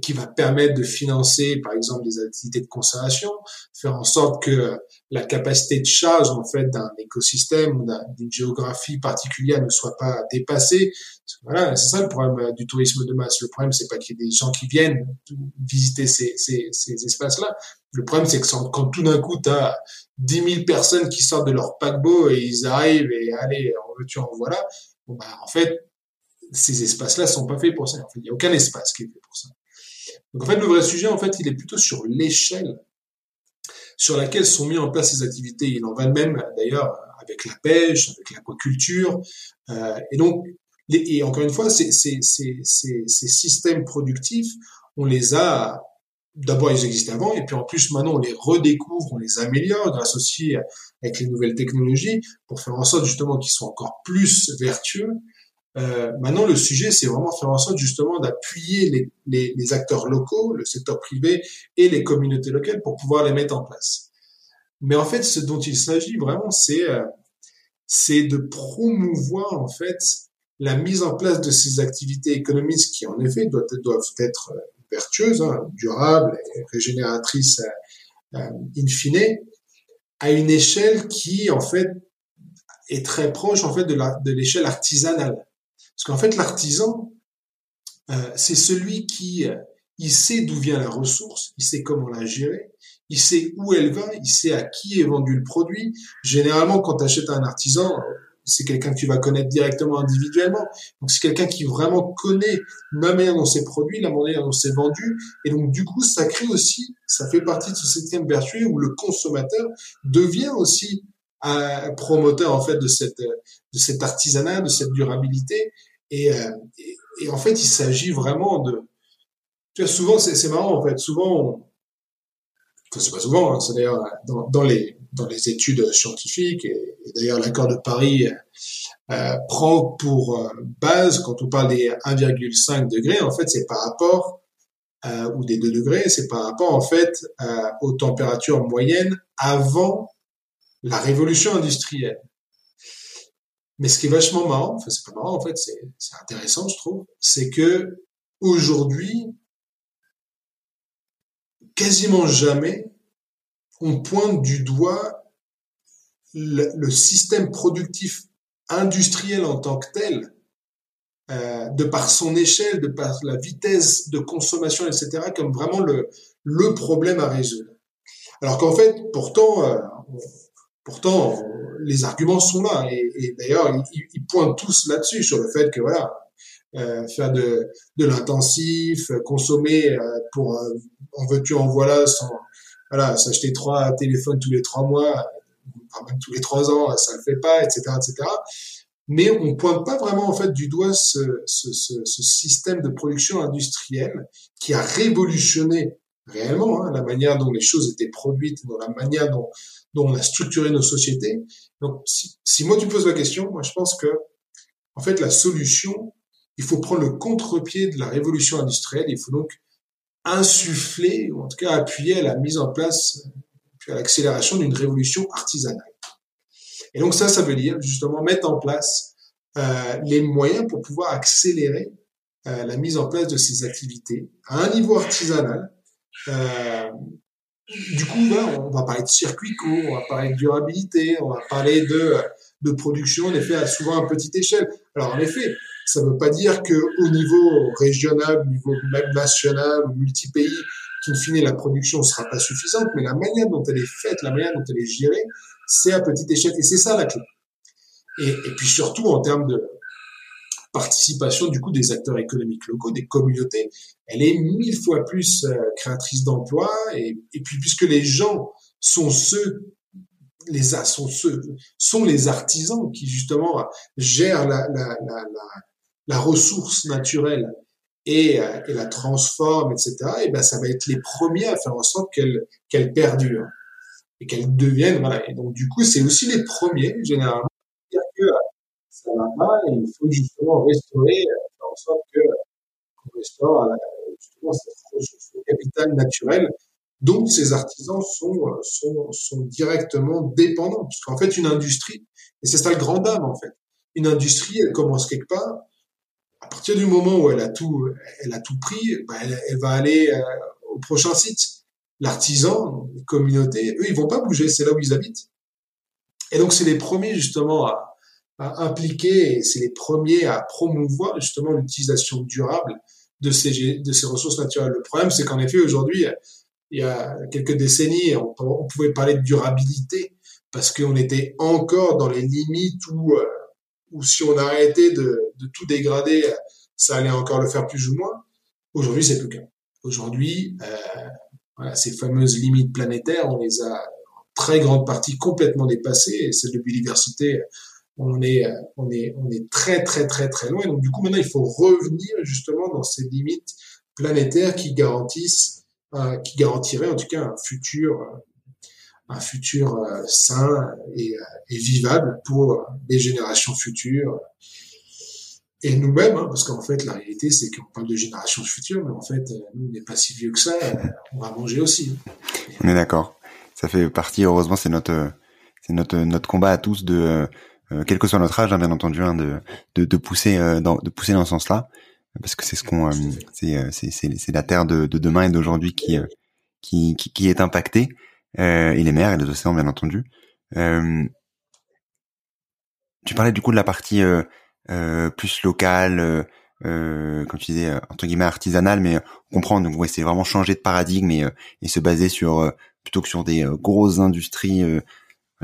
qui va permettre de financer, par exemple, des activités de conservation, faire en sorte que la capacité de charge, en fait, d'un écosystème ou d'une géographie particulière ne soit pas dépassée. Voilà, c'est ça le problème euh, du tourisme de masse. Le problème, c'est pas qu'il y ait des gens qui viennent visiter ces, ces, ces espaces-là. Le problème, c'est que quand tout d'un coup, tu as 10 000 personnes qui sortent de leur paquebot et ils arrivent et allez, en veux-tu, en voilà, bon, bah, en fait, ces espaces-là sont pas faits pour ça. En fait, il n'y a aucun espace qui est fait pour ça. Donc en fait, le vrai sujet, en fait, il est plutôt sur l'échelle sur laquelle sont mis en place ces activités. Il en va de même, d'ailleurs, avec la pêche, avec l'aquaculture. Euh, et donc, et encore une fois, ces, ces, systèmes productifs, on les a, d'abord ils existaient avant, et puis en plus maintenant on les redécouvre, on les améliore grâce aussi avec les nouvelles technologies pour faire en sorte justement qu'ils soient encore plus vertueux euh, maintenant, le sujet, c'est vraiment faire en sorte justement d'appuyer les, les, les, acteurs locaux, le secteur privé et les communautés locales pour pouvoir les mettre en place. Mais en fait, ce dont il s'agit vraiment, c'est euh, de promouvoir en fait la mise en place de ces activités économiques qui, en effet, doivent, doivent être euh, vertueuses, hein, durables régénératrices euh, in fine, à une échelle qui, en fait, est très proche en fait de l'échelle de artisanale. Parce qu'en fait, l'artisan, euh, c'est celui qui, euh, il sait d'où vient la ressource, il sait comment la gérer, il sait où elle va, il sait à qui est vendu le produit. Généralement, quand tu achètes un artisan, c'est quelqu'un que tu vas connaître directement individuellement. Donc c'est quelqu'un qui vraiment connaît la manière dont c'est produit, la manière dont c'est vendu. Et donc du coup, ça crée aussi, ça fait partie de ce système vertueux où le consommateur devient aussi promoteur en fait de cette de cet artisanat, de cette durabilité. Et, euh, et, en fait, il s'agit vraiment de. Tu vois, souvent, c'est marrant en fait. Souvent, enfin, c'est pas souvent. Hein, c'est d'ailleurs dans, les dans les études scientifiques et, d'ailleurs l'accord de Paris euh, prend pour euh, base quand on parle des 1,5 degrés. En fait, c'est par rapport ou des 2 degrés, c'est par rapport en fait aux températures moyennes avant la révolution industrielle. Mais ce qui est vachement marrant, enfin c'est pas marrant en fait, c'est intéressant je trouve, c'est que aujourd'hui, quasiment jamais, on pointe du doigt le, système productif industriel en tant que tel, euh, de par son échelle, de par la vitesse de consommation, etc., comme vraiment le, le problème à résoudre. Alors qu'en fait, pourtant, euh, Pourtant, les arguments sont là et, d'ailleurs ils, pointent tous là-dessus sur le fait que voilà, euh, faire de, de l'intensif, consommer euh, pour euh, en veux-tu en voilà, sans voilà, s'acheter trois téléphones tous les trois mois, même tous les trois ans, ça le fait pas, etc., etc. Mais on pointe pas vraiment en fait du doigt ce, ce, ce, ce système de production industrielle qui a révolutionné réellement hein, la manière dont les choses étaient produites, dans la manière dont dont on a structuré nos sociétés. Donc, si, si moi tu poses la question, moi je pense que, en fait, la solution, il faut prendre le contre-pied de la révolution industrielle. Il faut donc insuffler, ou en tout cas appuyer à la mise en place, puis à l'accélération d'une révolution artisanale. Et donc ça, ça veut dire justement mettre en place euh, les moyens pour pouvoir accélérer euh, la mise en place de ces activités à un niveau artisanal, euh, du coup, on va parler de circuit court, on va parler de durabilité, on va parler de, de production, en effet, à souvent à petite échelle. Alors, en effet, ça ne veut pas dire que au niveau régional, au niveau même national ou multi-pays, qu'in fine, la production ne sera pas suffisante, mais la manière dont elle est faite, la manière dont elle est gérée, c'est à petite échelle. Et c'est ça la clé. Et puis surtout, en termes de, participation du coup des acteurs économiques locaux, des communautés, elle est mille fois plus euh, créatrice d'emplois et, et, puis puisque les gens sont ceux les sont ceux sont les artisans qui justement gèrent la, la, la, la, ressource naturelle et, euh, et, la transforment, etc. Et ben ça va être les premiers à faire en sorte qu'elle qu'elle perdure et qu'elle devienne voilà. Et donc du coup c'est aussi les premiers généralement pas et il faut justement restaurer, faire en sorte que restaure justement ce capital naturel dont ces artisans sont, sont, sont directement dépendants. Parce qu'en fait, une industrie, et c'est ça le grand dame en fait, une industrie, elle commence quelque part, à partir du moment où elle a tout, elle a tout pris, bah, elle, va aller euh, au prochain site. L'artisan, les communautés, eux, ils vont pas bouger, c'est là où ils habitent. Et donc, c'est les premiers justement à, à impliquer, c'est les premiers à promouvoir justement l'utilisation durable de ces, de ces ressources naturelles. Le problème, c'est qu'en effet, aujourd'hui, il y a quelques décennies, on, pouvait parler de durabilité parce qu'on était encore dans les limites où, euh, où si on arrêtait de, tout dégrader, ça allait encore le faire plus ou moins. Aujourd'hui, c'est plus le cas. Aujourd'hui, euh, voilà, ces fameuses limites planétaires, on les a en très grande partie complètement dépassées. Et de biodiversité, on est, on est, on est très, très, très, très loin. Donc, du coup, maintenant, il faut revenir justement dans ces limites planétaires qui garantissent, euh, qui garantiraient en tout cas un futur, un futur euh, sain et, et, vivable pour les générations futures et nous-mêmes, hein, parce qu'en fait, la réalité, c'est qu'on parle de générations futures, mais en fait, euh, nous, on n'est pas si vieux que ça, euh, on va manger aussi. On est d'accord. Ça fait partie, heureusement, c'est notre, c'est notre, notre combat à tous de, euh, quel que soit notre âge, hein, bien entendu, hein, de, de, de, pousser, dans, de pousser dans ce sens-là, parce que c'est ce qu'on, c'est, c'est, c'est, la terre de, de demain et d'aujourd'hui qui, qui, qui, qui, est impactée, et les mers et les océans, bien entendu. tu parlais du coup de la partie euh, plus local, euh, euh, comme tu disais entre guillemets artisanal, mais comprendre donc ouais c'est vraiment changer de paradigme et, et se baser sur plutôt que sur des grosses industries,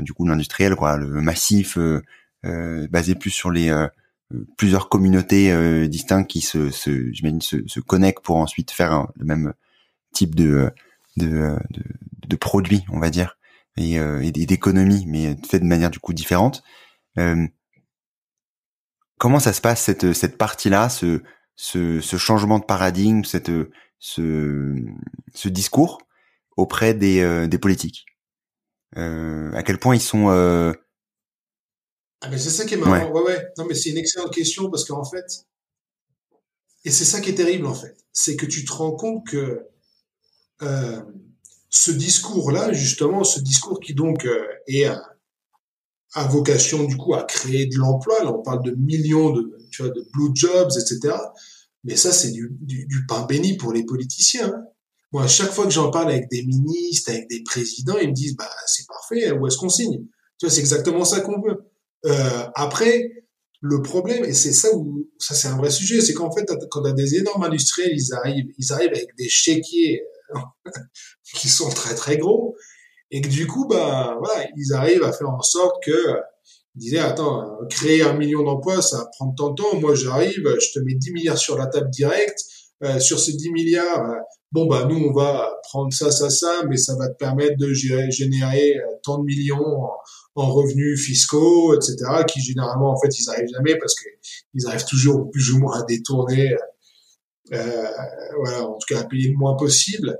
du coup l'industriel quoi, le massif basé plus sur les plusieurs communautés distinctes qui se, se connectent pour ensuite faire le même type de de, produits on va dire et, et d'économie mais fait de manière du coup différente. Euh, Comment ça se passe cette cette partie-là, ce, ce, ce changement de paradigme, cette ce discours auprès des euh, des politiques? euh, À quel point ils sont euh... ah mais c'est ça qui est marrant. Ouais. ouais, Non mais c'est une excellente question parce qu'en fait et c'est ça qui est terrible en fait, c'est que tu te rends compte que euh, ce discours-là, justement, ce discours qui donc euh, est a vocation du coup à créer de l'emploi. Là, on parle de millions de, tu vois, de blue jobs, etc. Mais ça, c'est du, du, du, pain béni pour les politiciens. Hein. Moi, à chaque fois que j'en parle avec des ministres, avec des présidents, ils me disent, bah, c'est parfait, où est-ce qu'on signe? Tu vois, c'est exactement ça qu'on veut. Euh, après, le problème, et c'est ça où, ça c'est un vrai sujet, c'est qu'en fait, quand as des énormes industriels, ils arrivent, ils arrivent avec des chéquiers <laughs> qui sont très très gros, et que du coup, bah, voilà, ils arrivent à faire en sorte que, ils disaient, attends, créer un million d'emplois, ça va prendre tant de temps. Moi, j'arrive, je te mets 10 milliards sur la table directe. Euh, sur ces 10 milliards, euh, bon, bah, nous, on va prendre ça, ça, ça, mais ça va te permettre de générer euh, tant de millions en, revenus fiscaux, etc., qui généralement, en fait, ils arrivent jamais parce que ils arrivent toujours plus ou moins à détourner, voilà, en tout cas, à payer le moins possible.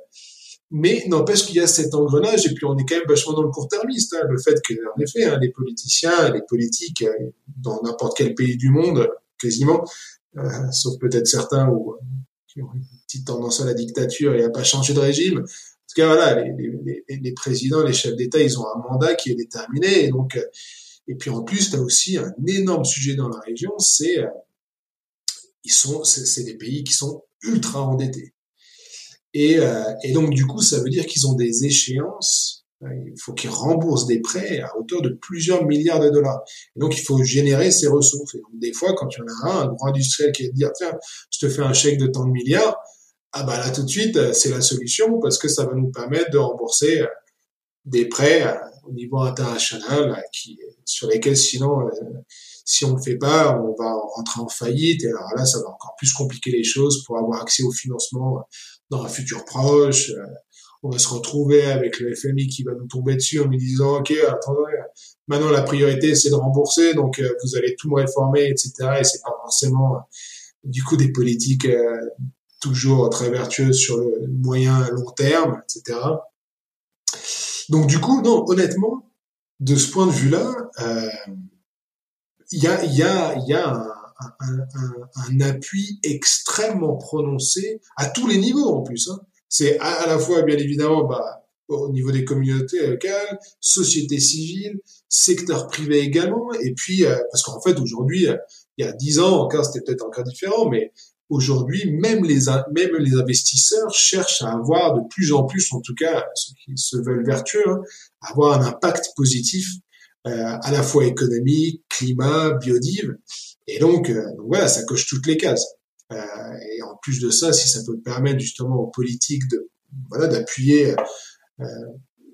Mais n'empêche qu'il y a cet engrenage, et puis on est quand même vachement dans le court-termiste. Hein, le fait que, en effet, hein, les politiciens, les politiques, dans n'importe quel pays du monde, quasiment, euh, sauf peut-être certains où, qui ont une petite tendance à la dictature et à pas changer de régime. En tout cas, voilà, les, présidents, les chefs d'État, ils ont un mandat qui est déterminé. Et donc, et puis en plus, tu as aussi un énorme sujet dans la région, c'est ils sont, c'est des pays qui sont ultra endettés. Et, euh, et donc, du coup, ça veut dire qu'ils ont des échéances. Euh, il faut qu'ils remboursent des prêts à hauteur de plusieurs milliards de dollars. Et donc, il faut générer ces ressources. Et donc, des fois, quand il y en a un, un gros industriel qui va dire, tiens, je te fais un chèque de tant de milliards, ah bah là, tout de suite, euh, c'est la solution parce que ça va nous permettre de rembourser des prêts au niveau international qui, sur lesquels, sinon, si on ne le fait pas, on va rentrer en faillite. Et alors là, ça va encore plus compliquer les choses pour avoir accès au financement dans un futur proche. Euh, on va se retrouver avec le FMI qui va nous tomber dessus en nous disant, OK, attendez, maintenant la priorité c'est de rembourser, donc euh, vous allez tout me réformer, etc. Et c'est pas forcément, euh, du coup, des politiques toujours très vertueuses sur le moyen long terme, etc. Donc du coup, non, honnêtement, de ce point de vue-là, il y a, y a, y a un, un, un, un, appui extrêmement prononcé à tous les niveaux en plus. Hein. C'est à, la fois, bien évidemment, bah, au niveau des communautés locales, société civile, secteur privé également, et puis euh, parce qu'en fait aujourd'hui, il y a dix ans encore, c'était peut-être encore différent, mais aujourd'hui, même les, même les investisseurs cherchent à avoir de plus en plus, en tout cas ceux qui se veulent vertueux, hein, avoir un impact positif euh, à la fois économique, climat, biodive. Et donc, euh, donc, voilà, ça coche toutes les cases. Euh, et en plus de ça, si ça peut permettre justement aux politiques de voilà d'appuyer euh,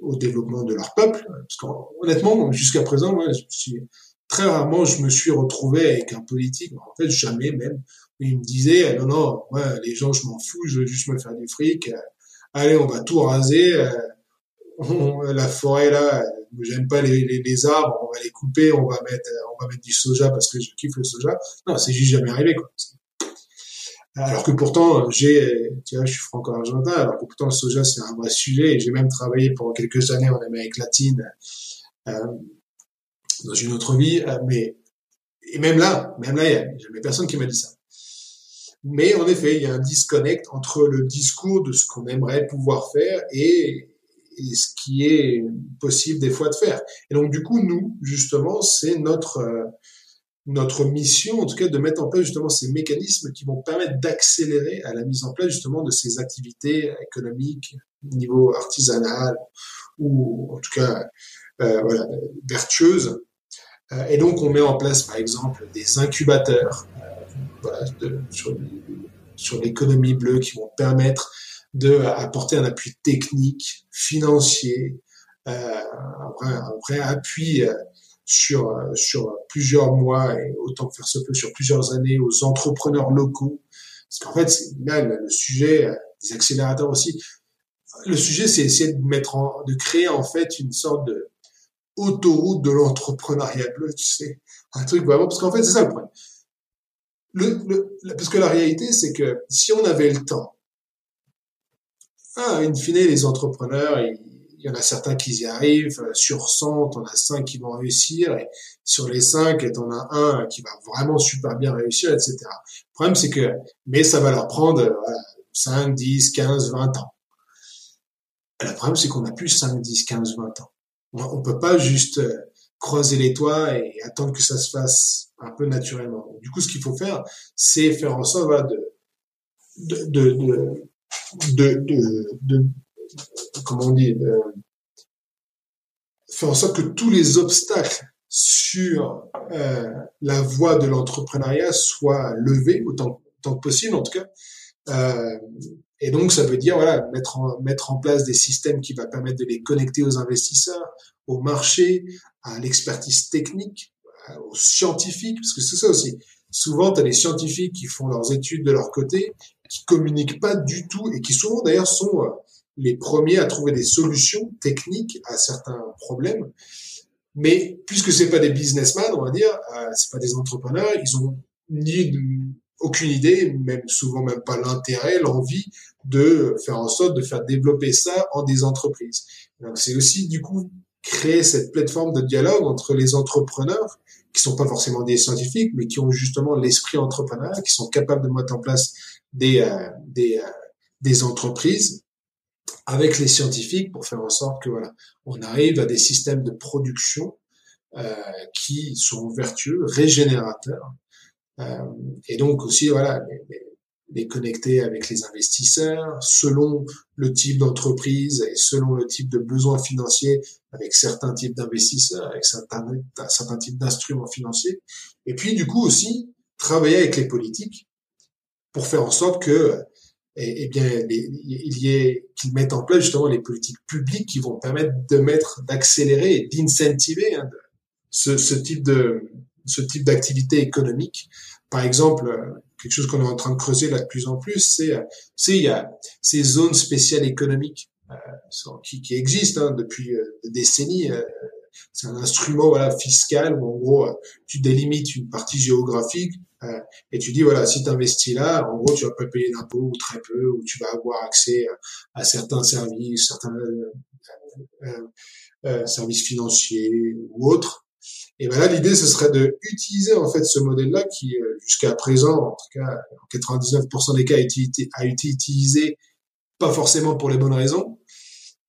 au développement de leur peuple, parce qu'honnêtement, jusqu'à présent, moi, je suis, très rarement je me suis retrouvé avec un politique, en fait jamais même, il me disait non non, ouais, les gens je m'en fous, je veux juste me faire du fric, allez on va tout raser, la forêt là, j'aime pas les, les, les, arbres, on va les couper, on va mettre, on va mettre du soja parce que je kiffe le soja. Non, c'est juste jamais arrivé, quoi. Alors que pourtant, j'ai, tu vois, je suis franco-argentin, alors que pourtant le soja c'est un vrai sujet et j'ai même travaillé pendant quelques années en Amérique latine, euh, dans une autre vie, euh, mais, et même là, même là, il y a jamais personne qui m'a dit ça. Mais en effet, il y a un disconnect entre le discours de ce qu'on aimerait pouvoir faire et, ce qui est possible des fois de faire. Et donc du coup, nous, justement, c'est notre euh, notre mission, en tout cas, de mettre en place justement ces mécanismes qui vont permettre d'accélérer à la mise en place justement de ces activités économiques, niveau artisanal ou en tout cas euh, vertueuses. Euh, et donc, on met en place, par exemple, des incubateurs de, sur, l'économie bleue qui vont permettre de apporter un appui technique, financier, euh, un, vrai, appui euh, sur sur plusieurs mois et autant que faire se peut sur plusieurs années aux entrepreneurs locaux. Parce qu'en fait, là, le sujet euh, des accélérateurs aussi, le sujet, c'est essayer de mettre en, de créer en fait une sorte de autoroute de l'entrepreneuriat bleu, tu sais, un truc vraiment, parce qu'en fait, c'est ça le problème. Le, le, parce que la réalité, c'est que si on avait le temps, ah, in fine, les entrepreneurs, il, y en a certains qui y arrivent. Sur 100, on a 5 qui vont réussir. Et sur les 5, on a un qui va vraiment super bien réussir, etc. Le problème, c'est que, mais ça va leur prendre voilà, 5, 10, 15, 20 ans. le problème, c'est qu'on n'a plus 5, 10, 15, 20 ans. On, ne peut pas juste euh, croiser les toits et attendre que ça se fasse un peu naturellement. Du coup, ce qu'il faut faire, c'est faire en sorte de, de comment on dit, de faire en sorte que tous les obstacles sur euh, la voie de l'entrepreneuriat soient levés autant, que possible, en tout cas. Euh, et donc, ça veut dire voilà mettre en, mettre en place des systèmes qui va permettre de les connecter aux investisseurs, au marché, à l'expertise technique, aux scientifiques, parce que c'est ça aussi. Souvent, tu as des scientifiques qui font leurs études de leur côté qui communiquent pas du tout et qui souvent d'ailleurs sont euh, les premiers à trouver des solutions techniques à certains problèmes. Mais puisque c'est pas des businessmen, on va dire, euh, c'est pas des entrepreneurs, ils ont ni aucune idée, même souvent même pas l'intérêt, l'envie de faire en sorte de faire développer ça en des entreprises. Donc c'est aussi du coup créer cette plateforme de dialogue entre les entrepreneurs qui sont pas forcément des scientifiques, mais qui ont justement l'esprit entrepreneur, qui sont capables de mettre en place des, euh, des, euh, des entreprises avec les scientifiques pour faire en sorte que voilà, on arrive à des systèmes de production euh, qui sont vertueux, régénérateurs, euh, et donc aussi voilà les, les, connecter avec les investisseurs selon le type d'entreprise et selon le type de besoins financiers avec certains types d'investisseurs, avec certains, certains types d'instruments financiers, et puis du coup aussi travailler avec les politiques pour faire en sorte que eh bien, il y ait qu'ils mettent en place justement les politiques publiques qui vont permettre de mettre, d'accélérer et d'incentiver hein, ce, ce, type de ce type d'activité économique. Par exemple, quelque chose qu'on est en train de creuser là de plus en plus, c'est c'est il y a ces zones spéciales économiques euh, qui, qui existent hein, depuis euh, des décennies. Euh, c'est un instrument voilà fiscal où en gros tu délimites une partie géographique et tu dis, voilà, si tu investis là, en gros, tu vas pas payer d'impôts ou très peu, ou tu vas avoir accès à certains services, certains euh, euh, services financiers ou autres. Et ben là, l'idée, ce serait de utiliser en fait ce modèle-là qui, euh, jusqu'à présent, en tout cas, en 99% des cas, a été, a été utilisé pas forcément pour les bonnes raisons,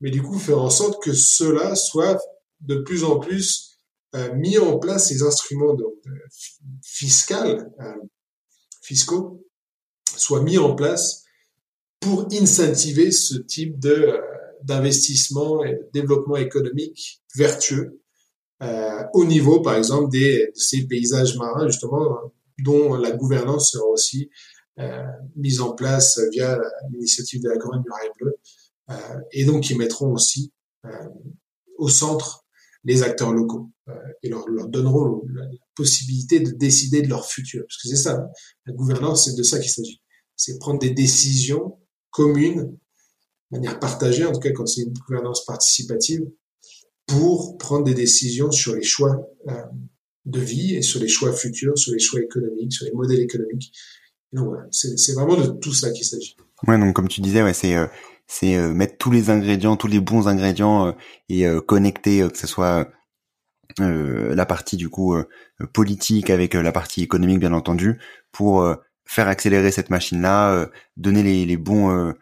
mais du coup faire en sorte que cela soit de plus en plus euh, mis en place ces instruments fiscaux, euh, fiscaux soient mis en place pour incentiver ce type de euh, d'investissement et de développement économique vertueux euh, au niveau, par exemple, des, de ces paysages marins, justement, dont la gouvernance sera aussi euh, mise en place via l'initiative de la Grande Muraille Bleue, euh, et donc ils mettront aussi euh, au centre les acteurs locaux euh, et leur, donneront la, possibilité de décider de leur futur. Parce que c'est ça, la gouvernance, c'est de ça qu'il s'agit. C'est prendre des décisions communes, de manière partagée, en tout cas quand c'est une gouvernance participative, pour prendre des décisions sur les choix euh, de vie et sur les choix futurs, sur les choix économiques, sur les modèles économiques. c'est vraiment de tout ça qu'il s'agit. Ouais, donc comme tu disais, ouais, c'est euh, c'est euh, mettre tous les ingrédients, tous les bons ingrédients euh, et euh, connecter que ce soit la partie du coup politique avec la partie économique bien entendu pour faire accélérer cette machine là, donner les, les bons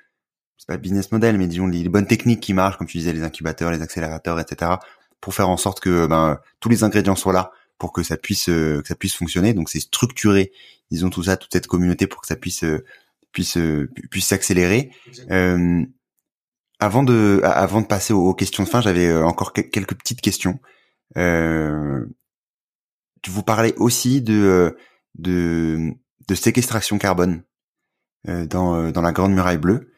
c'est pas business model mais disons les, bonnes techniques qui marchent comme tu disais les incubateurs, les accélérateurs etc pour faire en sorte que ben tous les ingrédients soient là pour que ça puisse que ça puisse fonctionner donc c'est structurer disons tout ça toute cette communauté pour que ça puisse puisse puisse s'accélérer. Euh, avant de avant de passer aux, questions de fin, j'avais euh, encore quelques petites questions. Euh, tu vous parlais aussi de euh, de, de séquestration carbone euh, dans dans la Grande Muraille Bleue.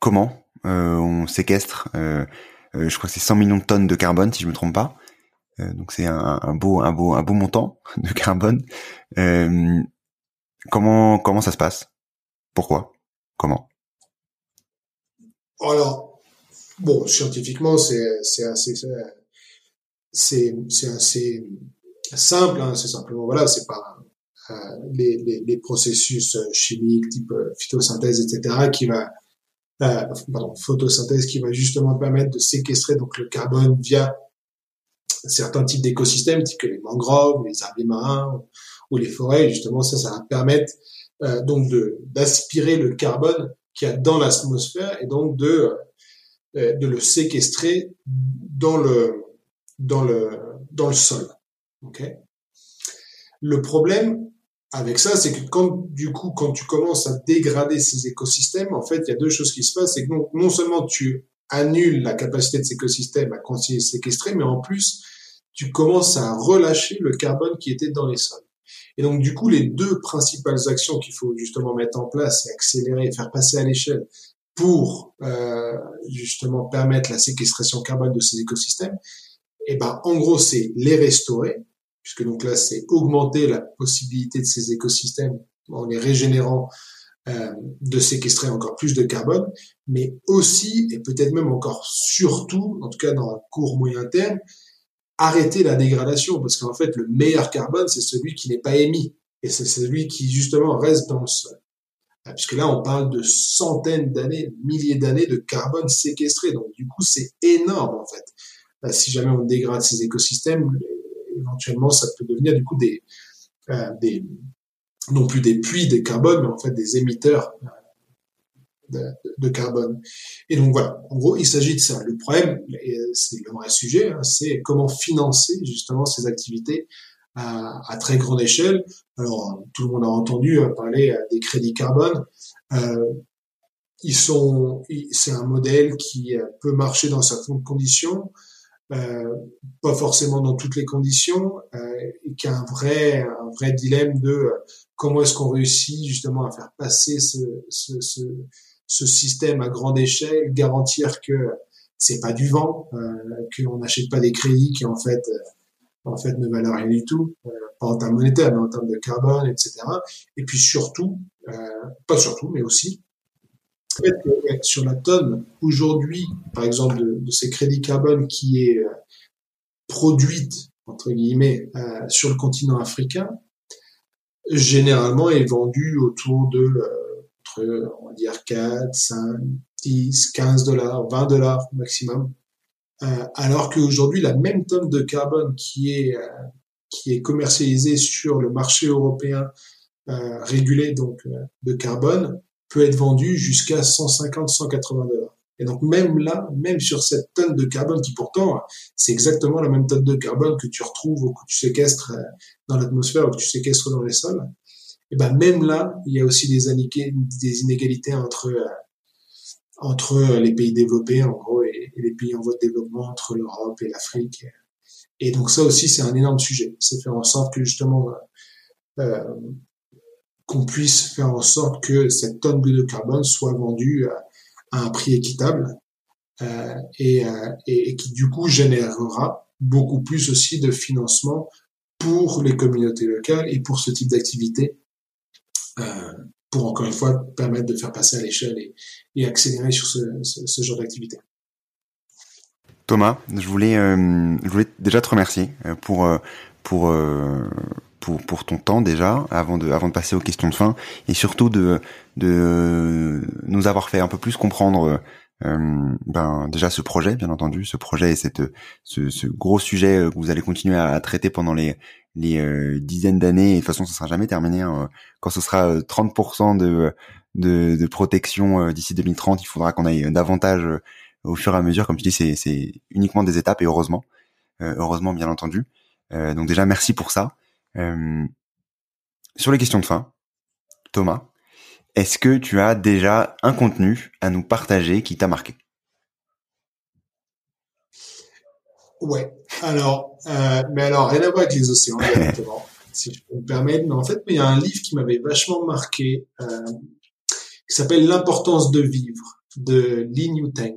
comment on séquestre Je crois que c'est 100 millions de tonnes de carbone, si je me trompe pas. donc c'est un, un, beau un beau un beau montant <laughs> de carbone. comment comment ça se passe? Pourquoi? Comment? Alors, bon, scientifiquement, c'est c'est assez c'est c'est assez simple. Hein, c'est simplement voilà, c'est pas euh, les, les, les, processus chimiques type euh, phytosynthèse, etc., qui va euh, pardon, photosynthèse qui va justement permettre de séquestrer donc le carbone via certains types d'écosystèmes, tels que les mangroves, les arbres marins ou les forêts. Justement, ça, ça va permettre euh, donc de d'aspirer le carbone qu'il y a dans l'atmosphère et donc de euh, de le séquestrer dans le dans le dans le sol. Ok? Le problème avec ça, c'est que quand du coup quand tu commences à dégrader ces écosystèmes, en fait, il y a deux choses qui se passent. C'est que non, non seulement tu annules la capacité de ces écosystèmes à continuer à séquestrer, mais en plus tu commences à relâcher le carbone qui était dans les sols. Et donc, du coup, les deux principales actions qu'il faut justement mettre en place et accélérer et faire passer à l'échelle pour euh, justement permettre la séquestration carbone de ces écosystèmes, et eh ben, en gros, c'est les restaurer, puisque donc là, c'est augmenter la possibilité de ces écosystèmes en les régénérant euh, de séquestrer encore plus de carbone, mais aussi, et peut-être même encore surtout, en tout cas dans un court moyen terme, arrêter la dégradation, parce qu'en fait, le meilleur carbone, c'est celui qui n'est pas émis, et c'est celui qui justement reste dans le sol. Ah, puisque là, on parle de centaines d'années, milliers d'années de carbone séquestré. Donc, du coup, c'est énorme, en fait. Ah, si jamais on dégrade ces écosystèmes, éventuellement, ça peut devenir, du coup, des, euh, non plus des puits de carbone, mais en fait des émetteurs euh, de, carbone. Et donc voilà, en gros, il s'agit de ça. Le problème, et c'est le vrai sujet, hein, c'est comment financer justement ces activités à, très grande échelle. Alors, tout le monde a entendu hein, parler euh, des crédits carbone. Euh, ils sont, c'est un modèle qui euh, peut marcher dans certaines conditions, euh, pas forcément dans toutes les conditions, euh, et qui a un vrai, un vrai dilemme de euh, comment est-ce qu'on réussit justement à faire passer ce, ce système à grande échelle, garantir que c'est pas du vent, euh, qu'on n'achète pas des crédits qui en fait euh, en fait ne valent rien du tout, euh, pas en termes monétaires, mais en termes de carbone, etc. Et puis surtout, euh, pas surtout, mais aussi, sur la tonne aujourd'hui, par exemple, de, de, ces crédits carbone qui est produite entre guillemets sur le continent africain, généralement est vendue autour de on va dire 4, 5, 10, 15 dollars, 20 dollars maximum. Euh, alors qu'aujourd'hui, la même tonne de carbone qui est, euh, qui est commercialisée sur le marché européen euh, régulé donc de carbone peut être vendue jusqu'à 150-180 dollars. Et donc même là, même sur cette tonne de carbone qui pourtant c'est exactement la même tonne de carbone que tu retrouves ou que tu séquestres dans l'atmosphère ou que tu séquestres dans les sols, et ben même là, il y a aussi des, inégalités entre entre les pays développés en gros et, les pays en voie de développement, entre l'Europe et l'Afrique. Et, donc ça aussi c'est un énorme sujet. C'est faire en sorte que justement euh, qu'on puisse faire en sorte que cette tonne de carbone soit vendue à, un prix équitable euh, euh, et, et, qui du coup générera beaucoup plus aussi de financement pour les communautés locales et pour ce type d'activité euh, pour encore une fois permettre de faire passer à l'échelle et, accélérer sur ce, genre d'activité. Thomas, je voulais, euh, je voulais déjà te remercier euh, pour pour pour, pour ton temps déjà avant de avant de passer aux questions de fin et surtout de de nous avoir fait un peu plus comprendre euh, ben déjà ce projet, bien entendu, ce projet et cette ce, ce gros sujet euh, que vous allez continuer à, traiter pendant les les euh, dizaines d'années. Et de toute façon, ce sera jamais terminé. Hein. Quand ce sera 30% de, de, de protection d'ici 2030, il faudra qu'on aille davantage au fur et à mesure. Comme tu dis, c'est c'est uniquement des étapes et heureusement, heureusement bien entendu. donc déjà, merci pour ça. sur les questions de fin, Thomas, est-ce que tu as déjà un contenu à nous partager qui t'a marqué? Ouais. Alors, euh, mais alors rien à voir avec les océans <laughs> directement, si je peux me permettre. Mais en fait, il y a un livre qui m'avait vachement marqué, euh, qui s'appelle L'importance de vivre de Li Newtang,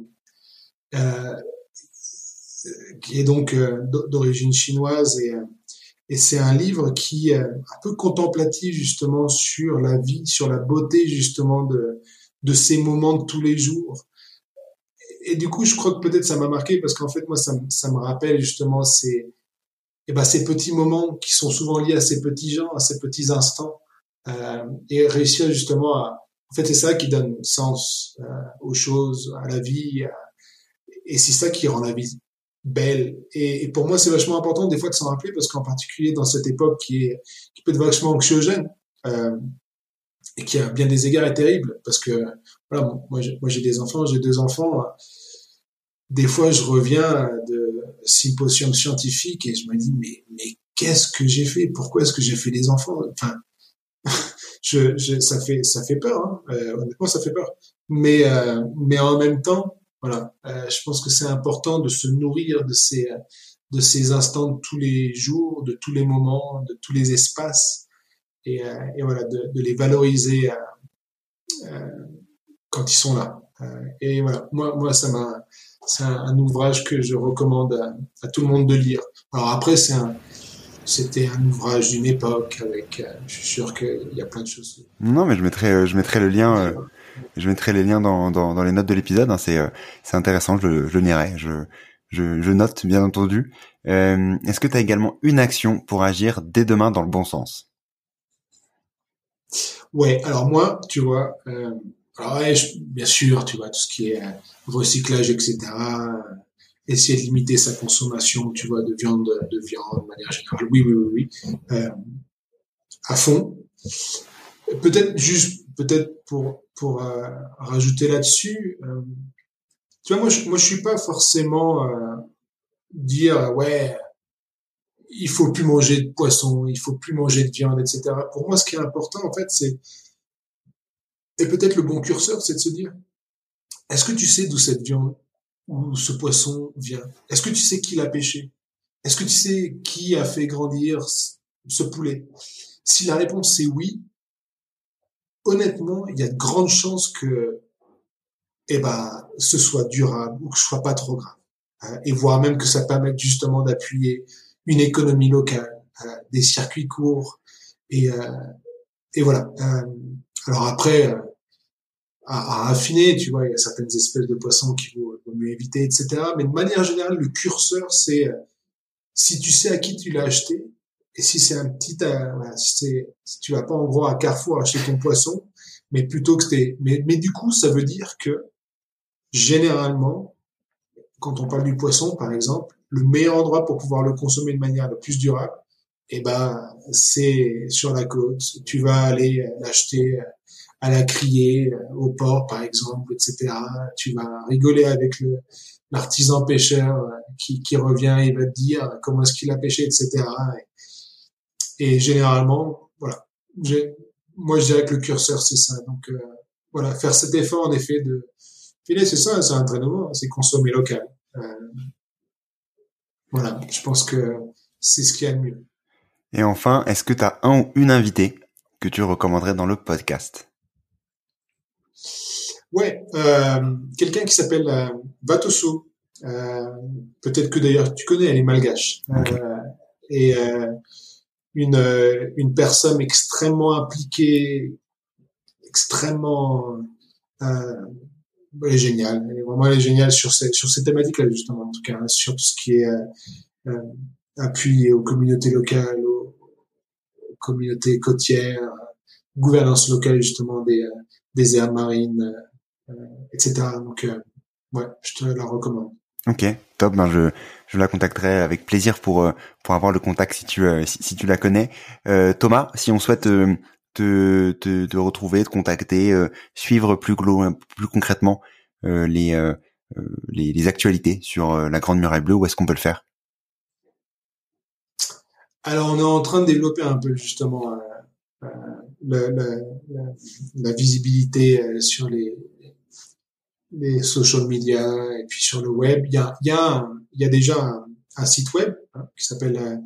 euh, qui est donc euh, d'origine chinoise et et c'est un livre qui est un peu contemplatif justement sur la vie, sur la beauté justement de, de ces moments de tous les jours. Et du coup, je crois que peut-être ça m'a marqué parce qu'en fait, moi, ça, ça me rappelle justement ces, eh ben, ces petits moments qui sont souvent liés à ces petits gens, à ces petits instants, euh, et réussir justement à... En fait, c'est ça qui donne sens euh, aux choses, à la vie, et c'est ça qui rend la vie belle. Et, pour moi, c'est vachement important des fois de s'en rappeler parce qu'en particulier dans cette époque qui est qui peut être vachement anxiogène euh, et qui a bien des égards est terrible parce que voilà, moi j'ai des enfants, j'ai deux enfants. Des fois, je reviens de symposiums scientifiques et je me dis mais mais qu'est-ce que j'ai fait? Pourquoi est-ce que j'ai fait des enfants? Enfin, <laughs> ça fait ça fait peur. Hein. Euh, honnêtement, ça fait peur. Mais euh, mais en même temps, voilà, euh, je pense que c'est important de se nourrir de ces de ces instants de tous les jours, de tous les moments, de tous les espaces, et, euh, voilà, de, les valoriser euh, quand ils sont là. et voilà, moi, ça m'a, c'est un, ouvrage que je recommande à, tout le monde de lire. Alors après, c'est un, c'était un ouvrage d'une époque avec, je suis sûr qu'il y a plein de choses. Non, mais je mettrai, je mettrai le lien. Je mettrai les liens dans, dans, les notes de l'épisode. Hein, c'est euh, c'est intéressant, je, je lirai. Je, je, note bien entendu. Euh, Est-ce que tu as également une action pour agir dès demain dans le bon sens? Ouais, alors moi, tu vois, euh, bien sûr, tu vois, tout ce qui est recyclage, etc., essayer de limiter sa consommation, tu vois, de viande, de viande de manière générale. Oui, oui, oui, oui. À fond. Peut-être juste, peut-être pour pour euh, rajouter là-dessus, euh, tu vois, moi je, moi je suis pas forcément euh, dire ouais, il faut plus manger de poisson, il faut plus manger de viande, etc. Pour moi, ce qui est important en fait, c'est et peut-être le bon curseur, c'est de se dire est-ce que tu sais d'où cette viande ou ce poisson vient? Est-ce que tu sais qui l'a pêché? Est-ce que tu sais qui a fait grandir ce poulet? Si la réponse c'est oui, honnêtement, il y a de grandes chances que, eh ben, ce soit durable ou que ce soit pas trop grave. Hein, et voire même que ça permette justement d'appuyer une économie locale, hein, des circuits courts, et, euh, et voilà. Euh, alors après, euh, à, à, affiner, tu vois, il y a certaines espèces de poissons qu'il vaut, mieux éviter, etc. Mais de manière générale, le curseur, c'est si tu sais à qui tu l'as acheté, et si c'est un petit, euh, si, si tu vas pas en gros à Carrefour acheter ton poisson, mais plutôt que t'es, mais, mais du coup, ça veut dire que généralement, quand on parle du poisson, par exemple, le meilleur endroit pour pouvoir le consommer de manière la plus durable, eh ben, c'est sur la côte. Tu vas aller l'acheter à la criée, au port, par exemple, etc. Tu vas rigoler avec l'artisan pêcheur qui, qui revient, il va te dire comment est-ce qu'il a pêché, etc. Et, généralement, voilà. Moi, je dirais que le curseur, c'est ça. Donc, euh, voilà, faire cet effort, en effet, de filer, c'est ça, c'est un entraînement, c'est consommer local. Euh, voilà, je pense que c'est ce qui est le mieux. Et enfin, est-ce que tu as un ou une invitée que tu recommanderais dans le podcast? Ouais, euh, quelqu'un qui s'appelle euh, Vatosu. Euh, Peut-être que d'ailleurs tu connais, elle est malgache. Euh, et euh, une, une personne extrêmement impliquée, extrêmement... Euh, elle est géniale. Elle est vraiment elle est géniale sur ces, sur ces thématiques-là, justement, en tout cas, hein, sur tout ce qui est euh, appui aux communautés locales, aux, communautés côtières, gouvernance locale, justement, des, des aires marines, euh, etc. Donc, euh, ouais, je te la recommande. Ok, top. Ben je je la contacterai avec plaisir pour euh, pour avoir le contact si tu si, tu la connais. Thomas, si on souhaite te, te, te retrouver, te contacter, suivre plus plus concrètement les, les, les actualités sur la Grande Muraille Bleue, où est-ce qu'on peut le faire? Alors on est en train de développer un peu justement la, la, visibilité sur les les social media et puis sur le web. Il y a, il y a, il y a déjà un, site web hein, qui s'appelle euh.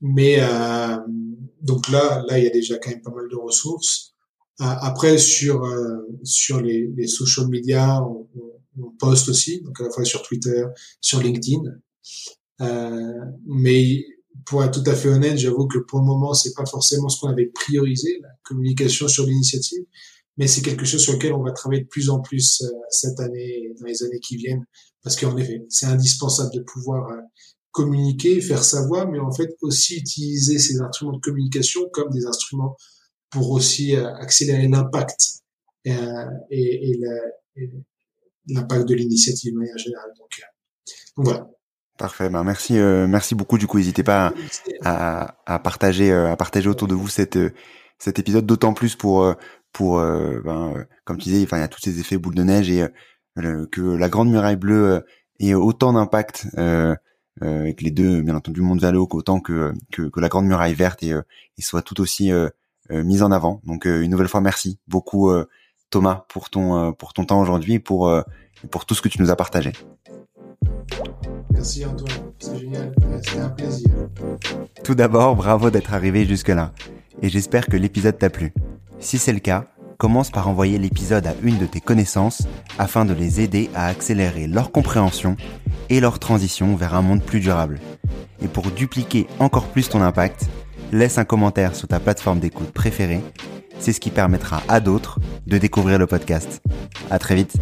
Mais euh, donc là, là, il y a déjà quand même pas mal de ressources. Euh, après, sur euh, sur les, les social media, on, on, poste aussi, donc à la fois sur Twitter, sur LinkedIn. Euh, mais pour être tout à fait honnête, j'avoue que pour le moment, c'est pas forcément ce qu'on avait priorisé, la communication sur l'initiative mais c'est quelque chose sur lequel on va travailler de plus en plus euh, cette année et dans les années qui viennent, parce qu'en effet, c'est indispensable de pouvoir euh, communiquer, faire savoir, mais en fait aussi utiliser ces instruments de communication comme des instruments pour aussi euh, accélérer l'impact et, et, l'impact de l'initiative de manière générale. Donc, donc voilà. Parfait. Ben merci, merci beaucoup. Du coup, n'hésitez pas à, à, partager, à partager autour de vous cette, cet épisode, d'autant plus pour pour euh, ben, euh, comme tu disais, enfin il y a tous ces effets boule de neige et euh, que la grande muraille bleue ait autant d'impact avec les deux bien entendu montent vers le haut autant que, que, que la grande muraille verte et, et soit tout aussi mise en avant. Donc une nouvelle fois merci beaucoup Thomas pour ton pour ton temps aujourd'hui et pour pour tout ce que tu nous as partagé. Merci Antoine, c'est génial, c'était un plaisir. Tout d'abord, bravo d'être arrivé jusque-là et j'espère que l'épisode t'a plu. Si c'est le cas, commence par envoyer l'épisode à une de tes connaissances afin de les aider à accélérer leur compréhension et leur transition vers un monde plus durable. Et pour dupliquer encore plus ton impact, laisse un commentaire sur ta plateforme d'écoute préférée. C'est ce qui permettra à d'autres de découvrir le podcast. À très vite.